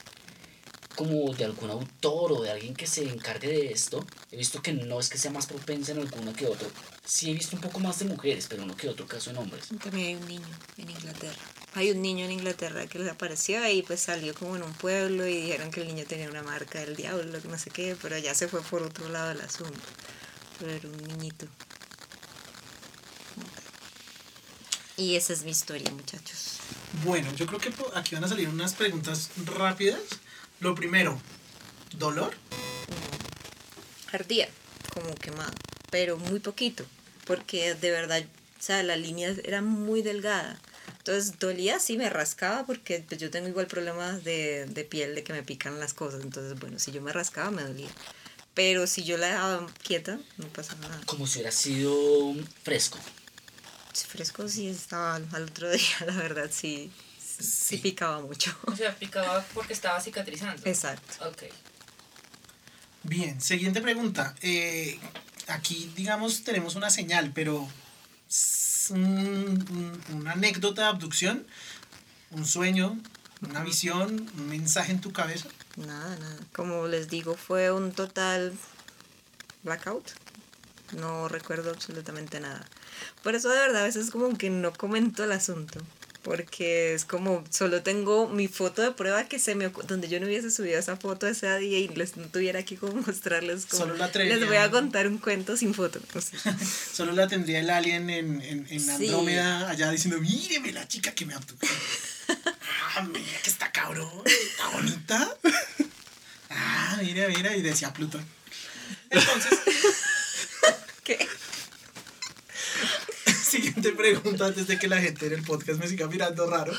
como de algún autor o de alguien que se encargue de esto. He visto que no es que sea más propensa en alguno que otro. Sí he visto un poco más de mujeres, pero no que otro caso en hombres. También hay un niño en Inglaterra. Hay un niño en Inglaterra que les apareció y pues salió como en un pueblo y dijeron que el niño tenía una marca del diablo, que no sé qué, pero ya se fue por otro lado del asunto. Pero era un niñito. Y esa es mi historia, muchachos. Bueno, yo creo que aquí van a salir unas preguntas rápidas. Lo primero, ¿dolor? Ardía, como quemado, pero muy poquito, porque de verdad, o sea, la línea era muy delgada. Entonces dolía, sí, me rascaba porque pues, yo tengo igual problemas de, de piel, de que me pican las cosas. Entonces, bueno, si yo me rascaba, me dolía. Pero si yo la dejaba quieta, no pasaba nada. Como si hubiera sido fresco. Fresco sí estaba al, otro [LAUGHS] día, la verdad, sí, sí, Sí. picaba mucho. O sea, picaba porque estaba cicatrizando. Exacto. Ok. Bien, siguiente pregunta. Eh, aquí, digamos, tenemos una señal, pero s- un- un- una anécdota de abducción, un sueño, una visión, un mensaje en tu cabeza. Nada, nada. Como les digo, fue un total blackout. No recuerdo absolutamente nada. Por eso de verdad a veces como que no comento el asunto. Porque es como, solo tengo mi foto de prueba que se me donde yo no hubiese subido esa foto ese día y les no tuviera aquí como mostrarles como, Solo la les voy a contar un cuento sin foto. o sea. [LAUGHS] Solo la tendría el alien en, en, en Sí. Andrómeda allá diciendo, míreme la chica que me abdujo. [LAUGHS] ah, mira que está cabrón, está bonita. [LAUGHS] Ah, mira, mira, y decía Plutón. Entonces, ¿Qué? [LAUGHS] siguiente pregunta antes de que la gente en el podcast me siga mirando raro.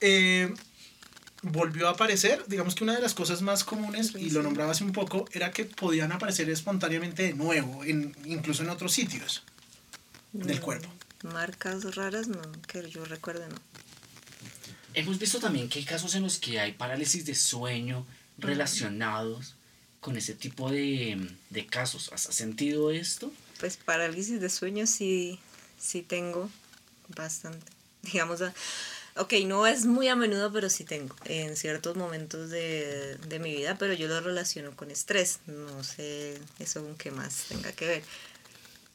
Eh, volvió a aparecer, digamos que una de las cosas más comunes, y lo nombraba hace un poco, era que podían aparecer espontáneamente de nuevo, en, incluso en otros sitios del cuerpo. Marcas raras, no, que yo recuerde, no. Hemos visto también que hay casos en los que hay parálisis de sueño relacionados con ese tipo de, de casos. ¿Has sentido esto? Pues parálisis de sueño sí, sí tengo bastante. Digamos, a- ok, no es muy a menudo, pero sí tengo en ciertos momentos de, de mi vida, pero yo lo relaciono con estrés. No sé eso con qué más tenga que ver.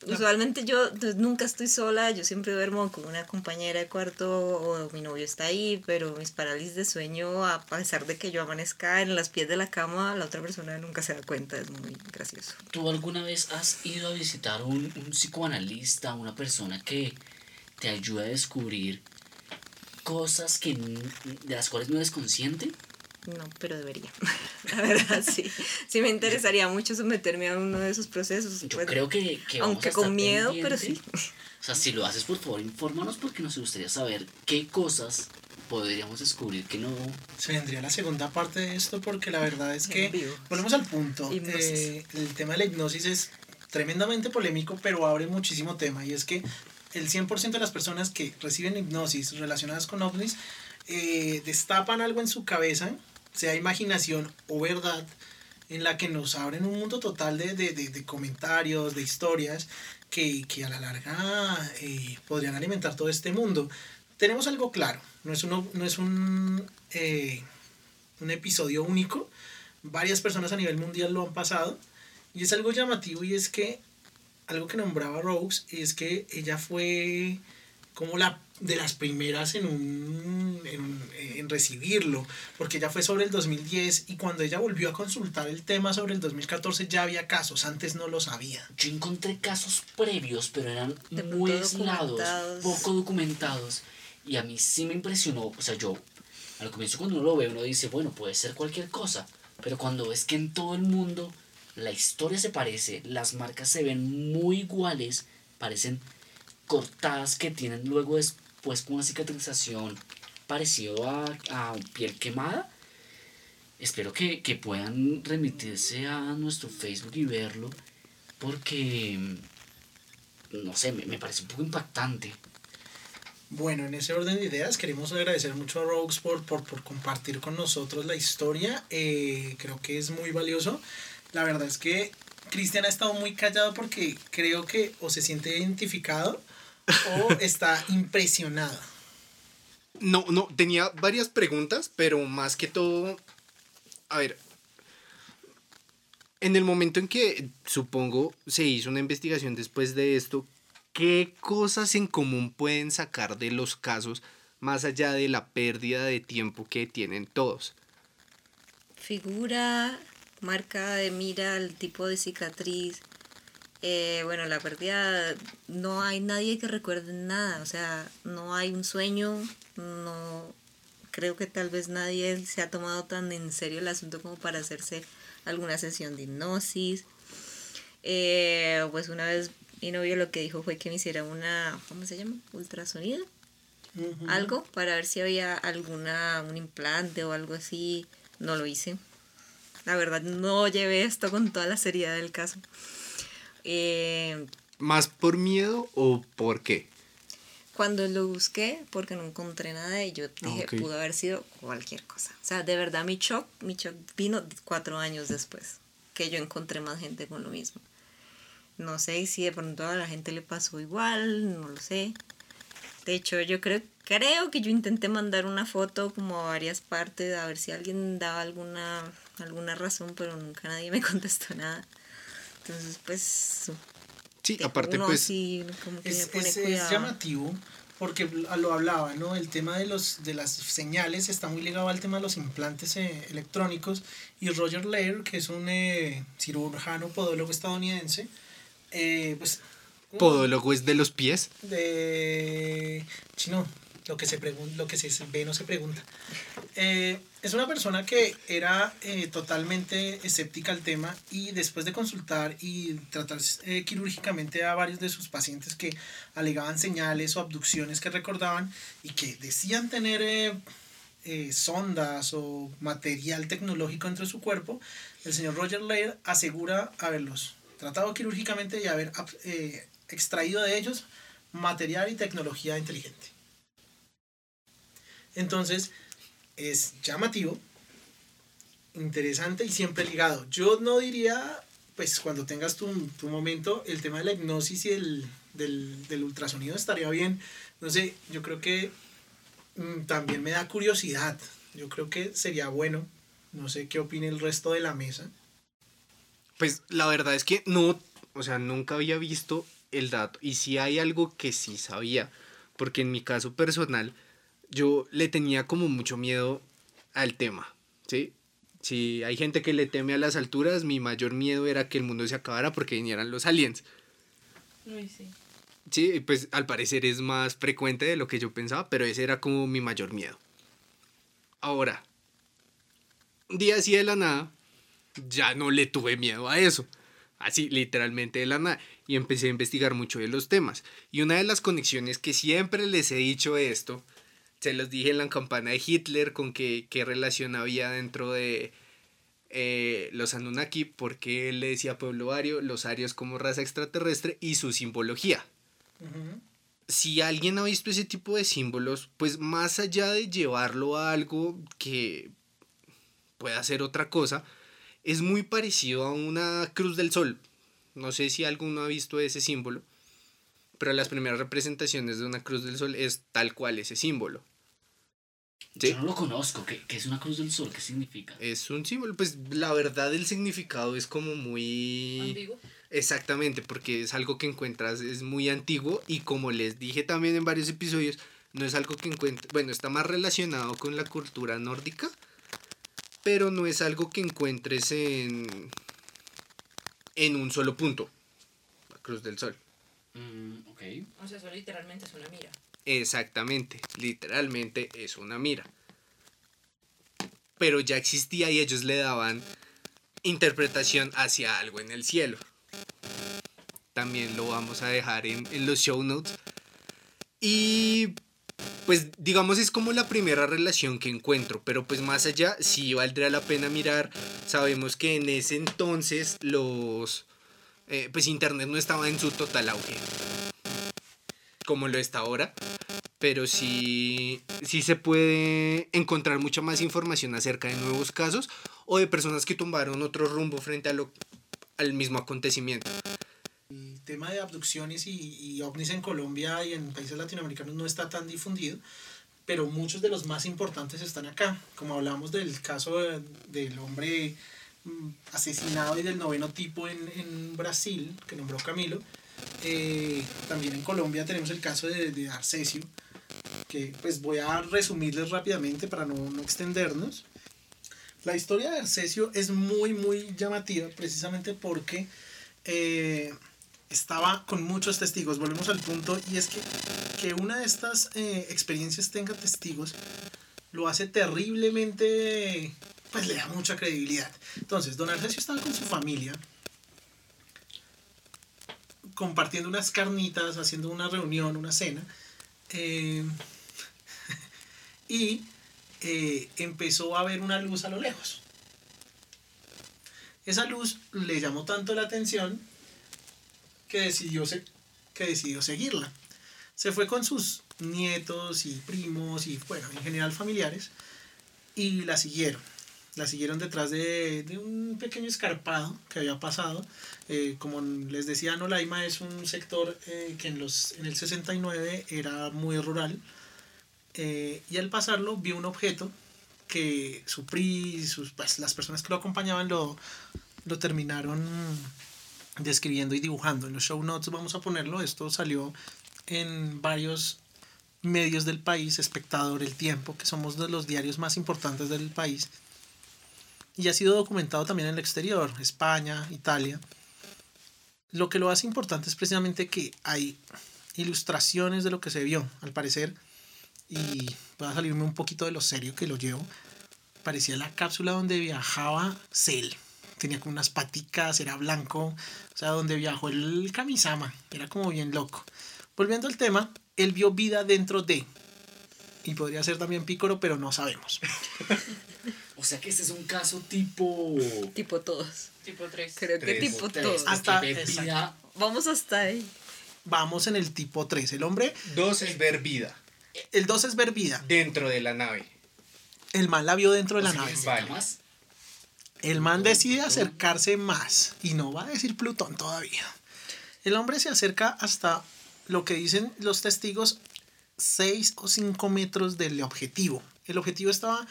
Usualmente yo pues, nunca estoy sola, yo siempre duermo con una compañera de cuarto o mi novio está ahí, pero mis parálisis de sueño, a pesar de que yo amanezca en las pies de la cama, la otra persona nunca se da cuenta, es muy gracioso. ¿Tú alguna vez has ido a visitar un, un psicoanalista, una persona que te ayude a descubrir cosas que, de las cuales no eres consciente? No, pero debería. [LAUGHS] La verdad, sí. Sí me interesaría mucho someterme a uno de esos procesos. Yo pues, creo que, que vamos aunque a estar con miedo, pero sí. O sea, si lo haces, por favor, infórmanos porque nos gustaría saber qué cosas podríamos descubrir que no... Se vendría la segunda parte de esto porque la verdad es que volvemos al punto. Eh, el tema de la hipnosis es tremendamente polémico, pero abre muchísimo tema y es que el 100% de las personas que reciben hipnosis relacionadas con ovnis eh, destapan algo en su cabeza, sea imaginación o verdad, en la que nos abren un mundo total de, de- de- comentarios, de historias, que, que a la larga eh, podrían alimentar todo este mundo. Tenemos algo claro, no es, uno, no es un, eh, un episodio único, varias personas a nivel mundial lo han pasado, y es algo llamativo y es que algo que nombraba Rose es que ella fue como la de las primeras en, un, en, en recibirlo, porque ella fue sobre el 2010 y cuando ella volvió a consultar el tema sobre el 2014 ya había casos, antes no lo sabía. Yo encontré casos previos, pero eran De muy aislados, documentados. poco documentados. Y a mí sí me impresionó. O sea, yo al comienzo cuando uno lo ve, uno dice, bueno, puede ser cualquier cosa. Pero cuando ves que en todo el mundo la historia se parece, las marcas se ven muy iguales, parecen cortadas que tienen luego después con una cicatrización parecido a, a piel quemada. Espero que, que puedan remitirse a nuestro Facebook y verlo porque, no sé, me, me parece un poco impactante. Bueno, en ese orden de ideas queremos agradecer mucho a Rogues por, por, por compartir con nosotros la historia. Eh, creo que es muy valioso. La verdad es que Cristian ha estado muy callado porque creo que o se siente identificado o está impresionado. No, no, tenía varias preguntas, pero más que todo, a ver, en el momento en que supongo se hizo una investigación después de esto, ¿qué cosas en común pueden sacar de los casos más allá de la pérdida de tiempo que tienen todos? Figura, marca de mira, el tipo de cicatriz. Eh, bueno, la pérdida, no hay nadie que recuerde nada, o sea, no hay un sueño, no creo que tal vez nadie se ha tomado tan en serio el asunto como para hacerse alguna sesión de hipnosis. Eh, pues una vez mi novio lo que dijo fue que me hiciera una, ¿cómo se llama? Ultrasonido algo para ver si había alguna un implante o algo así no lo hice la verdad no llevé esto con toda la seriedad del caso Eh, ¿Más por miedo o por qué? cuando lo busqué porque no encontré nada y yo dije pudo haber sido cualquier cosa o sea de verdad mi shock mi shock vino cuatro años después que yo encontré más gente con lo mismo no sé si de pronto a la gente le pasó igual no lo sé De hecho, yo creo, creo que yo intenté mandar una foto como a varias partes a ver si alguien daba alguna, alguna razón, pero nunca nadie me [LAUGHS] contestó nada. Entonces, pues, Sí, aparte uno pues... como que Es, pone es- llamativo porque lo hablaba, ¿no? El tema de, los, de las señales está muy ligado al tema de los implantes eh, electrónicos y Roger Lair, que es un eh, cirujano podólogo estadounidense, eh, pues... Podólogo es de los pies. De... Chino, lo que se, lo que se ve no se pregunta. Eh, es una persona que era eh, totalmente escéptica al tema y después de consultar y tratar eh, quirúrgicamente a varios de sus pacientes que alegaban señales o abducciones que recordaban y que decían tener sondas o material tecnológico dentro de su cuerpo, el señor Roger Laird asegura haberlos tratado quirúrgicamente y haber ab- extraído de ellos material y tecnología inteligente. Entonces, es llamativo, interesante y siempre ligado. Yo no diría, pues cuando tengas tu, tu momento, el tema de la hipnosis y el, del, del ultrasonido estaría bien. No sé, yo creo que mm, también me da curiosidad. Yo creo que sería bueno. No sé qué opine el resto de la mesa. Pues la verdad es que no, o sea, nunca había visto el dato. Y si hay algo que sí sabía, porque en mi caso personal, yo le tenía como mucho miedo al tema, ¿sí? Si hay gente que le teme a las alturas, mi mayor miedo era que el mundo se acabara porque vinieran los aliens. Uy, sí. Sí, pues al parecer es más frecuente de lo que yo pensaba, pero ese era como mi mayor miedo. Ahora, día así de la nada, ya no le tuve miedo a eso. Así, literalmente de la nada. Y empecé a investigar mucho de los temas. Y una de las conexiones que siempre les he dicho esto, se los dije en la campana de Hitler, con qué, qué relación había dentro de eh, los Anunnaki, porque él le decía pueblo ario, los arios como raza extraterrestre y su simbología si alguien ha visto ese tipo de símbolos, pues más allá de llevarlo a algo que pueda ser otra cosa, es muy parecido a una cruz del sol. No sé si alguno ha visto ese símbolo, pero las primeras representaciones de una cruz del sol es tal cual ese símbolo. Sí. Yo no lo conozco. ¿Qué, qué es una cruz del sol? ¿Qué significa? Es un símbolo, pues la verdad el significado es como muy... Ambiguo. Exactamente, porque es algo que encuentras, es muy antiguo y como les dije también en varios episodios, no es algo que encuentres, bueno, está más relacionado con la cultura nórdica, pero no es algo que encuentres en, en un solo punto, la Cruz del Sol. Mm, ok. O sea, eso literalmente es una mira. Exactamente, literalmente es una mira. Pero ya existía y ellos le daban interpretación hacia algo en el cielo. También lo vamos a dejar en, los show notes. Y pues digamos es como la primera relación que encuentro, pero pues más allá sí valdría la pena mirar. Sabemos que en ese entonces los... eh, pues internet no estaba en su total auge como lo está ahora, pero sí, sí se puede encontrar mucha más información acerca de nuevos casos o de personas que tomaron otro rumbo frente a al mismo acontecimiento. El tema de abducciones y, y ovnis en Colombia y en países latinoamericanos no está tan difundido, pero muchos de los más importantes están acá. Como hablamos del caso de- del hombre mm, asesinado y del noveno tipo en Brasil, que nombró Camilo, eh, también en Colombia tenemos el caso de, de Arcesio, que pues voy a resumirles rápidamente para no, no extendernos. La historia de Arcesio es muy, muy llamativa precisamente porque eh, estaba con muchos testigos. Volvemos al punto y es que, que una de estas eh, experiencias tenga testigos lo hace terriblemente, pues le da mucha credibilidad. Entonces, don Arcesio estaba con su familia compartiendo unas carnitas, haciendo una reunión, una cena. eh, [LAUGHS] y eh, empezó a ver una luz a lo lejos. Esa luz le llamó tanto la atención que decidió, que decidió seguirla. Se fue con sus nietos y primos y, bueno, en general familiares y la siguieron. La siguieron detrás de, de un pequeño escarpado que había pasado. Eh, como les decía, Nolaima es un sector eh, que en, los, en el 69 era muy rural. Eh, y al pasarlo vio un objeto que su PRI, sus, pues, las personas que lo acompañaban lo, lo terminaron describiendo y dibujando. En los show notes vamos a ponerlo. Esto salió en varios medios del país, Espectador, El Tiempo, que somos de los diarios más importantes del país. Y ha sido documentado también en el exterior, España, Italia. Lo que lo hace importante es precisamente que hay ilustraciones de lo que se vio, al parecer, y voy a salirme un poquito de lo serio que lo llevo. Parecía la cápsula donde viajaba Cell. Tenía como unas paticas, era blanco. O sea, donde viajó el Kamisama. Era como bien loco. Volviendo al tema, él vio vida dentro de. Y podría ser también Pícoro, pero no sabemos. [LAUGHS] O sea que este es un caso tipo. Tipo todos. Tipo 3. Creo que Tres. tipo tres, todos. Hasta- vida- Vamos hasta ahí. Vamos en el tipo 3. El hombre, Dos es ver vida el 2 es ver vida. dentro de la nave. El man la vio dentro de o la nave. que Vale. más. El man decide acercarse más y no va a decir Plutón todavía. El hombre se acerca hasta lo que dicen los testigos 6 o 5 metros del objetivo. El objetivo estaba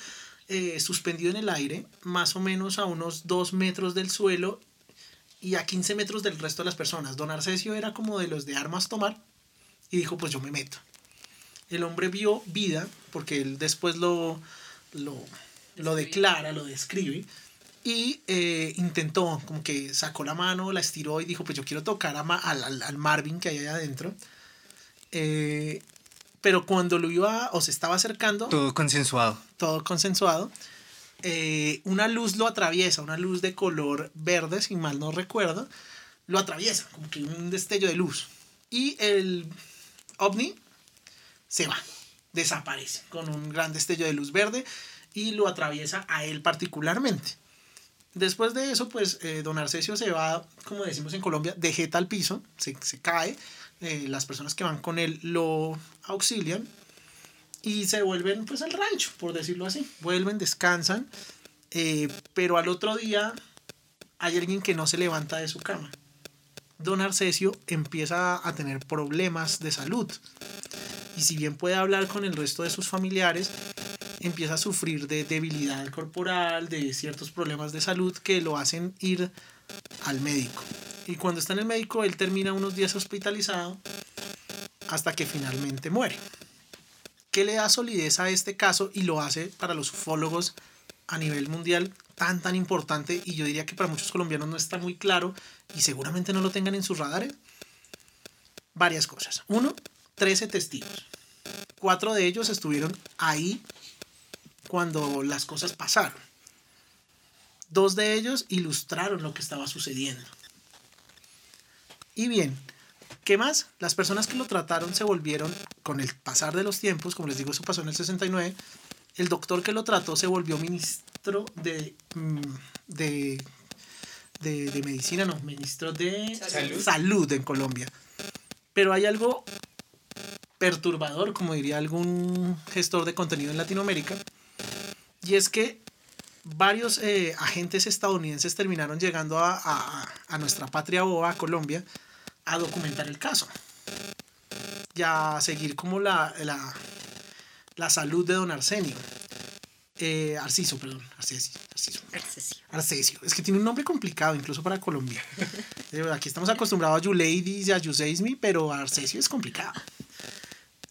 eh, suspendido en el aire, más o menos a unos 2 metros del suelo y a 15 metros del resto de las personas. Don Arcesio era como de los de armas tomar y dijo, pues yo me meto. El hombre vio vida, porque él después lo, lo, lo declara, lo describe, y eh, intentó, como que sacó la mano, la estiró y dijo, pues yo quiero tocar a Ma- al, al- al Marvin que hay allá adentro. Eh, pero cuando lo iba o se estaba acercando, Todo consensuado. todo consensuado, eh, una luz lo atraviesa, una luz de color verde, si mal no recuerdo, lo atraviesa, como que un destello de luz. Y el ovni se va, desaparece con un gran destello de luz verde y lo atraviesa a él particularmente. Después de eso, pues eh, don Arcesio se va, como decimos en Colombia, de jeta al piso, se, se cae, eh, las personas que van con él lo auxilian y se vuelven pues al rancho, por decirlo así. Vuelven, descansan, eh, pero al otro día hay alguien que no se levanta de su cama. Don Arcesio empieza a tener problemas de salud. Y si bien puede hablar con el resto de sus familiares, empieza a sufrir de debilidad corporal, de ciertos problemas de salud que lo hacen ir al médico. Y cuando está en el médico, él termina unos días hospitalizado hasta que finalmente muere. ¿Qué le da solidez a este caso y lo hace para los ufólogos a nivel mundial tan tan importante y yo diría que para muchos colombianos no está muy claro y seguramente no lo tengan en sus radares? Varias cosas. Uno, 13 testigos. Cuatro de ellos estuvieron ahí cuando las cosas pasaron. Dos de ellos ilustraron lo que estaba sucediendo. Y bien, ¿qué más? Las personas que lo trataron se volvieron, con el pasar de los tiempos, como les digo, eso pasó en el 69, el doctor que lo trató se volvió ministro de, mm, de, de, de medicina, no, ministro de Salud. salud en Colombia. Pero hay algo perturbador, como diría algún gestor de contenido en Latinoamérica, y es que varios eh, agentes estadounidenses terminaron llegando a, a- a nuestra patria o a Colombia a documentar el caso y a seguir como la, la, la salud de don Arsenio. Eh, Arciso, perdón, Arcesio, Arciso. Accesio. Arcesio. Es que tiene un nombre complicado, incluso para Colombia. [LAUGHS] Eh, Aquí estamos acostumbrados a You Ladies y a You pero Arcesio es complicado.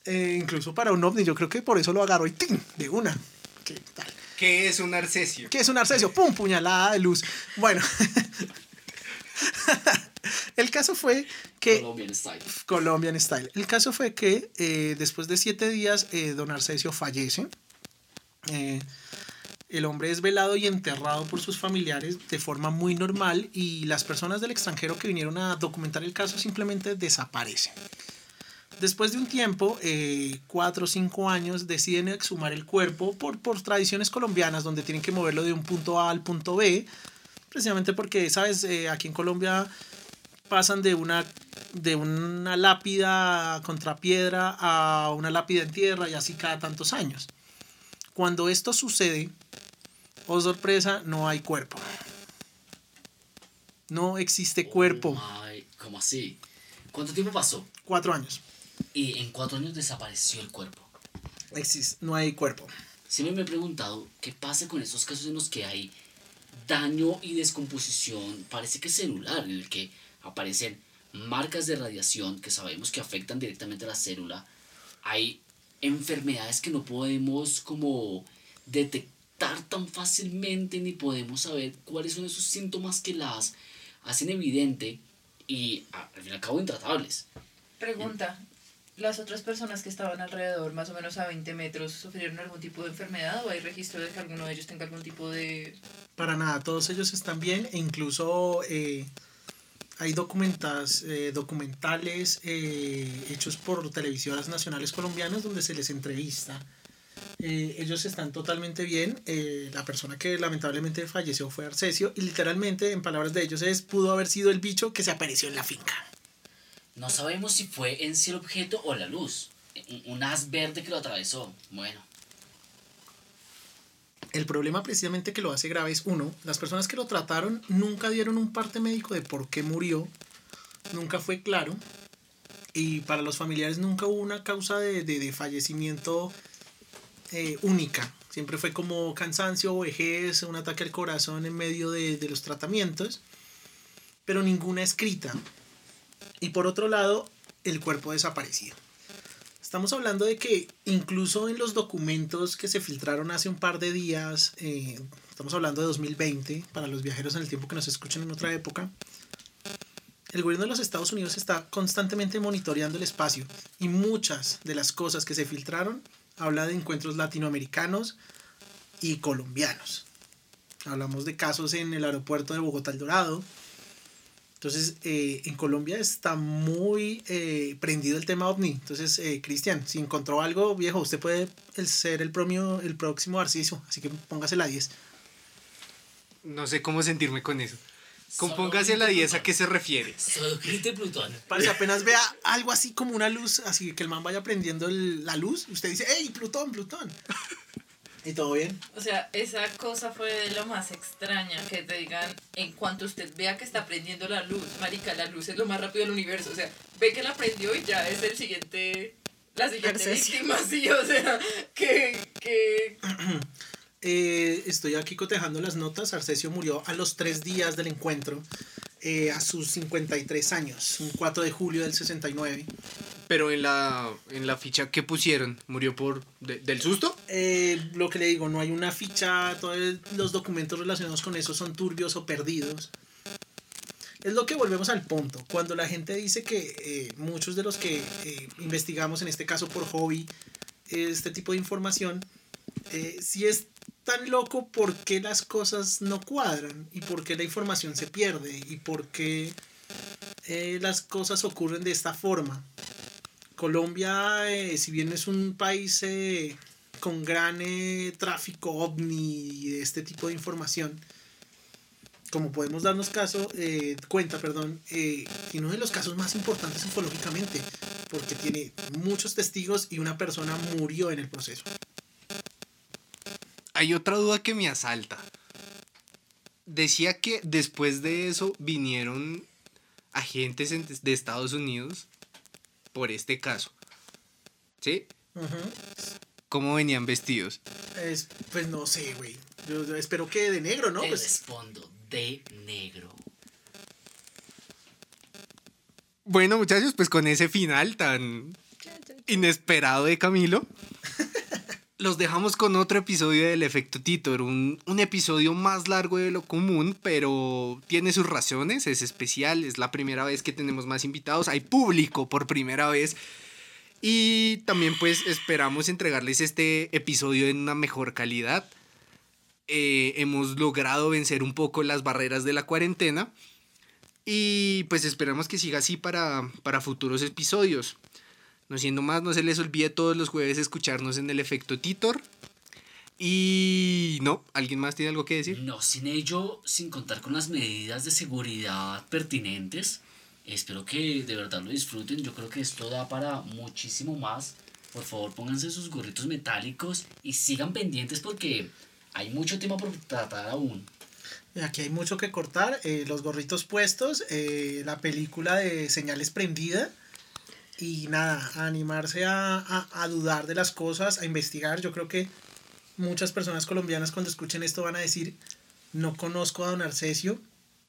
Eh, incluso para un ovni, yo creo que por eso lo agarró y ¡tin! de una. ¿Qué tal? ¿Qué es un arcesio? ¿Qué es un arcesio? ¡Pum! Puñalada de luz. Bueno. [LAUGHS] El caso fue que... Colombian style. Colombian Style. El caso fue que eh, después de siete días, eh, don Arcesio fallece. Eh, el hombre es velado y enterrado por sus familiares de forma muy normal y las personas del extranjero que vinieron a documentar el caso simplemente desaparecen. Después de un tiempo, eh, cuatro o cinco años, deciden exhumar el cuerpo por, por tradiciones colombianas donde tienen que moverlo de un punto A al punto B, precisamente porque, sabes, Eh, aquí en Colombia pasan de una, de una lápida contra piedra a una lápida en tierra y así cada tantos años. Cuando esto sucede, oh sorpresa, no hay cuerpo. No existe cuerpo. Oh my, ¿Cómo así? ¿Cuánto tiempo pasó? Cuatro años. Y en cuatro años desapareció el cuerpo. Existe, no hay cuerpo. Siempre me he preguntado qué pasa con esos casos en los que hay daño y descomposición, parece que celular, en el que aparecen marcas de radiación que sabemos que afectan directamente a la célula. Hay enfermedades que no podemos como detectar tan fácilmente ni podemos saber cuáles son esos síntomas que las hacen evidente y al fin y al cabo intratables. Pregunta. las otras personas que estaban alrededor, más o menos a 20 metros, sufrieron algún tipo de enfermedad o hay registro de que alguno de ellos tenga algún tipo de... Para nada, todos ellos están bien e incluso eh, hay documentas, eh, documentales eh, hechos por televisoras nacionales colombianas donde se les entrevista. Eh, ellos están totalmente bien. eh, la persona que lamentablemente falleció fue Arcesio y literalmente, en palabras de ellos, es pudo haber sido el bicho que se apareció en la finca. No sabemos si fue en sí el objeto o la luz. Un, haz verde que lo atravesó. Bueno, El problema precisamente que lo hace grave es, uno, las personas que lo trataron nunca dieron un parte médico de por qué murió, nunca fue claro, y para los familiares nunca hubo una causa de, de- de fallecimiento eh, única. Siempre fue como cansancio, vejez, un ataque al corazón en medio de, de los tratamientos, pero ninguna escrita. Y por otro lado, el cuerpo desaparecido. Estamos hablando de que incluso en los documentos que se filtraron hace un par de días, eh, estamos hablando de 2020, para los viajeros en el tiempo que nos escuchen en otra época, el gobierno de los Estados Unidos está constantemente monitoreando el espacio y muchas de las cosas que se filtraron habla de encuentros latinoamericanos y colombianos. Hablamos de casos en el aeropuerto de Bogotá El Dorado, entonces, eh, en Colombia está muy eh, prendido el tema ovni. Entonces, eh, Cristian, si encontró algo, viejo, usted puede el- ser el, promio, el próximo Arciso. Así que póngase la 10. No sé cómo sentirme con eso. Compóngase la 10 a qué se refiere. solo grite Plutón. Para que apenas vea algo así como una luz, así que el man vaya prendiendo el- la luz, usted dice, ¡Ey, Plutón, Plutón! ¿Y todo bien? O sea, esa cosa fue de lo más extraña, que te digan, en cuanto usted vea que está prendiendo la luz, marica, la luz es lo más rápido del universo, o sea, ve que la prendió y ya es el siguiente, la siguiente víctima, [LAUGHS] sí, o sea, que, que, [CLEARS THROAT] Eh, estoy aquí cotejando las notas. Arcesio murió a los tres días del encuentro, eh, a sus 53 años, un 4 de julio del 69. Pero en la, en la ficha que pusieron, ¿murió por de- del susto? Eh, lo que le digo, no hay una ficha, todos los documentos relacionados con eso son turbios o perdidos. Es lo que volvemos al punto. Cuando la gente dice que eh, muchos de los que eh, investigamos, en este caso por hobby, este tipo de información, eh, si es tan loco, ¿por qué las cosas no cuadran? ¿Y por qué la información se pierde? ¿Y por qué eh, las cosas ocurren de esta forma? Colombia, eh, si bien es un país eh, con gran eh, tráfico ovni y este tipo de información, como podemos darnos caso, cuenta, perdón, tiene uno de los casos más importantes ufológicamente, porque tiene muchos testigos y una persona murió en el proceso. Hay otra duda que me asalta. Decía que después de eso vinieron agentes en- de Estados Unidos por este caso. ¿Sí? ¿Cómo venían vestidos? Es- pues no sé, güey. Yo, yo espero que de negro, ¿no? Te Pues, respondo, de negro. Bueno, muchachos, pues con ese final tan inesperado de Camilo, [LAUGHS] los dejamos con otro episodio del Efecto Titor, un, un episodio más largo de lo común, pero tiene sus razones, es especial, es la primera vez que tenemos más invitados, hay público por primera vez. Y también pues esperamos entregarles este episodio en una mejor calidad. Eh, hemos logrado vencer un poco las barreras de la cuarentena. Y pues esperamos que siga así para, para futuros episodios. No siendo más, no se les olvide todos los jueves escucharnos en el efecto Titor. Y no, ¿alguien más tiene algo que decir? No, sin ello, sin contar con las medidas de seguridad pertinentes, espero que de verdad lo disfruten. Yo creo que esto da para muchísimo más. Por favor, pónganse sus gorritos metálicos y sigan pendientes porque hay mucho tema por tratar aún. Aquí hay mucho que cortar. eh, los gorritos puestos, eh, la película de señales prendida. Y nada, a animarse a, a- a dudar de las cosas, a investigar. Yo creo que muchas personas colombianas cuando escuchen esto van a decir, no conozco a don Arcesio.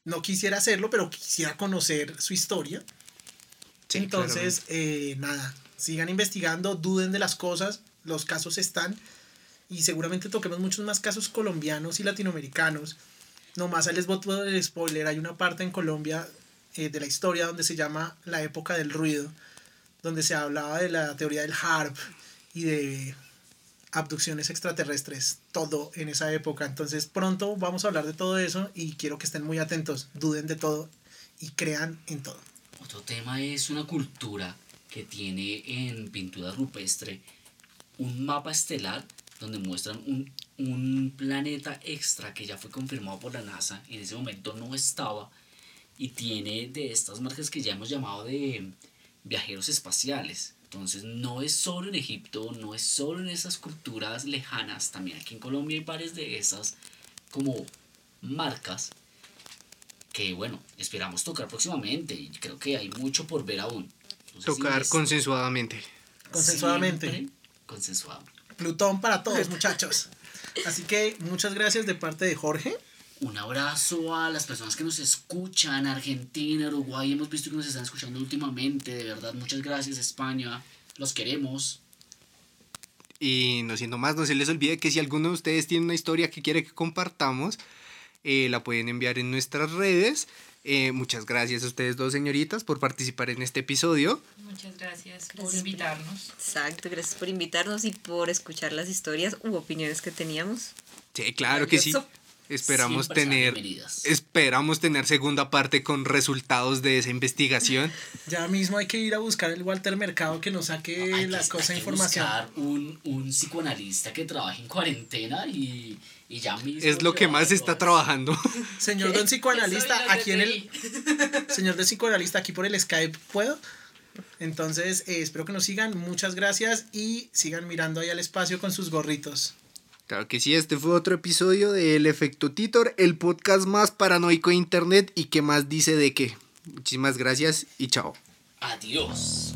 No quisiera hacerlo, pero quisiera conocer su historia. Sí, Entonces, eh, nada, sigan investigando, duden de las cosas, los casos están y seguramente toquemos muchos más casos colombianos y latinoamericanos. Nomás les boto el spoiler, hay una parte en Colombia eh, de la historia donde se llama la época del ruido, donde se hablaba de la teoría del HARP y de abducciones extraterrestres, todo en esa época. Entonces pronto vamos a hablar de todo eso y quiero que estén muy atentos, duden de todo y crean en todo. Otro tema es una cultura que tiene en pintura rupestre un mapa estelar donde muestran un, un planeta extra que ya fue confirmado por la NASA, en ese momento no estaba, y tiene de estas marcas que ya hemos llamado de viajeros espaciales. Entonces no es solo en Egipto, no es solo en esas culturas lejanas, también aquí en Colombia hay varias de esas como marcas que bueno, esperamos tocar próximamente y creo que hay mucho por ver aún. Si Tocar consensuadamente. Consensuadamente. siempre Consensuado. Plutón para todos, muchachos. Así que muchas gracias de parte de Jorge. Un abrazo a las personas que nos escuchan, Argentina, Uruguay, hemos visto que nos están escuchando últimamente, de verdad, muchas gracias España, los queremos. Y no siendo más, no se les olvide que si alguno de ustedes tiene una historia que quiere que compartamos, eh, la pueden enviar en nuestras redes. Eh, muchas gracias a ustedes dos señoritas por participar en este episodio. Muchas gracias por invitarnos. Exacto, gracias por invitarnos y por escuchar las historias u opiniones que teníamos. Sí, claro que sí. Esperamos tener, esperamos tener segunda parte con resultados de esa investigación. Ya mismo hay que ir a buscar el Walter Mercado que nos saque Hay que- la cosa hay que información. buscar un, un psicoanalista que trabaje en cuarentena y, y ya mismo. Es lo que más está trabajando. [LAUGHS] Señor don psicoanalista, aquí en el [LAUGHS] señor de psicoanalista aquí por el Skype, ¿puedo? Entonces, eh, espero que nos sigan, muchas gracias y sigan mirando ahí al espacio con sus gorritos. Claro que sí, este fue otro episodio de El Efecto Titor, el podcast más paranoico de internet y que más dice de qué. Muchísimas gracias y chao. Adiós.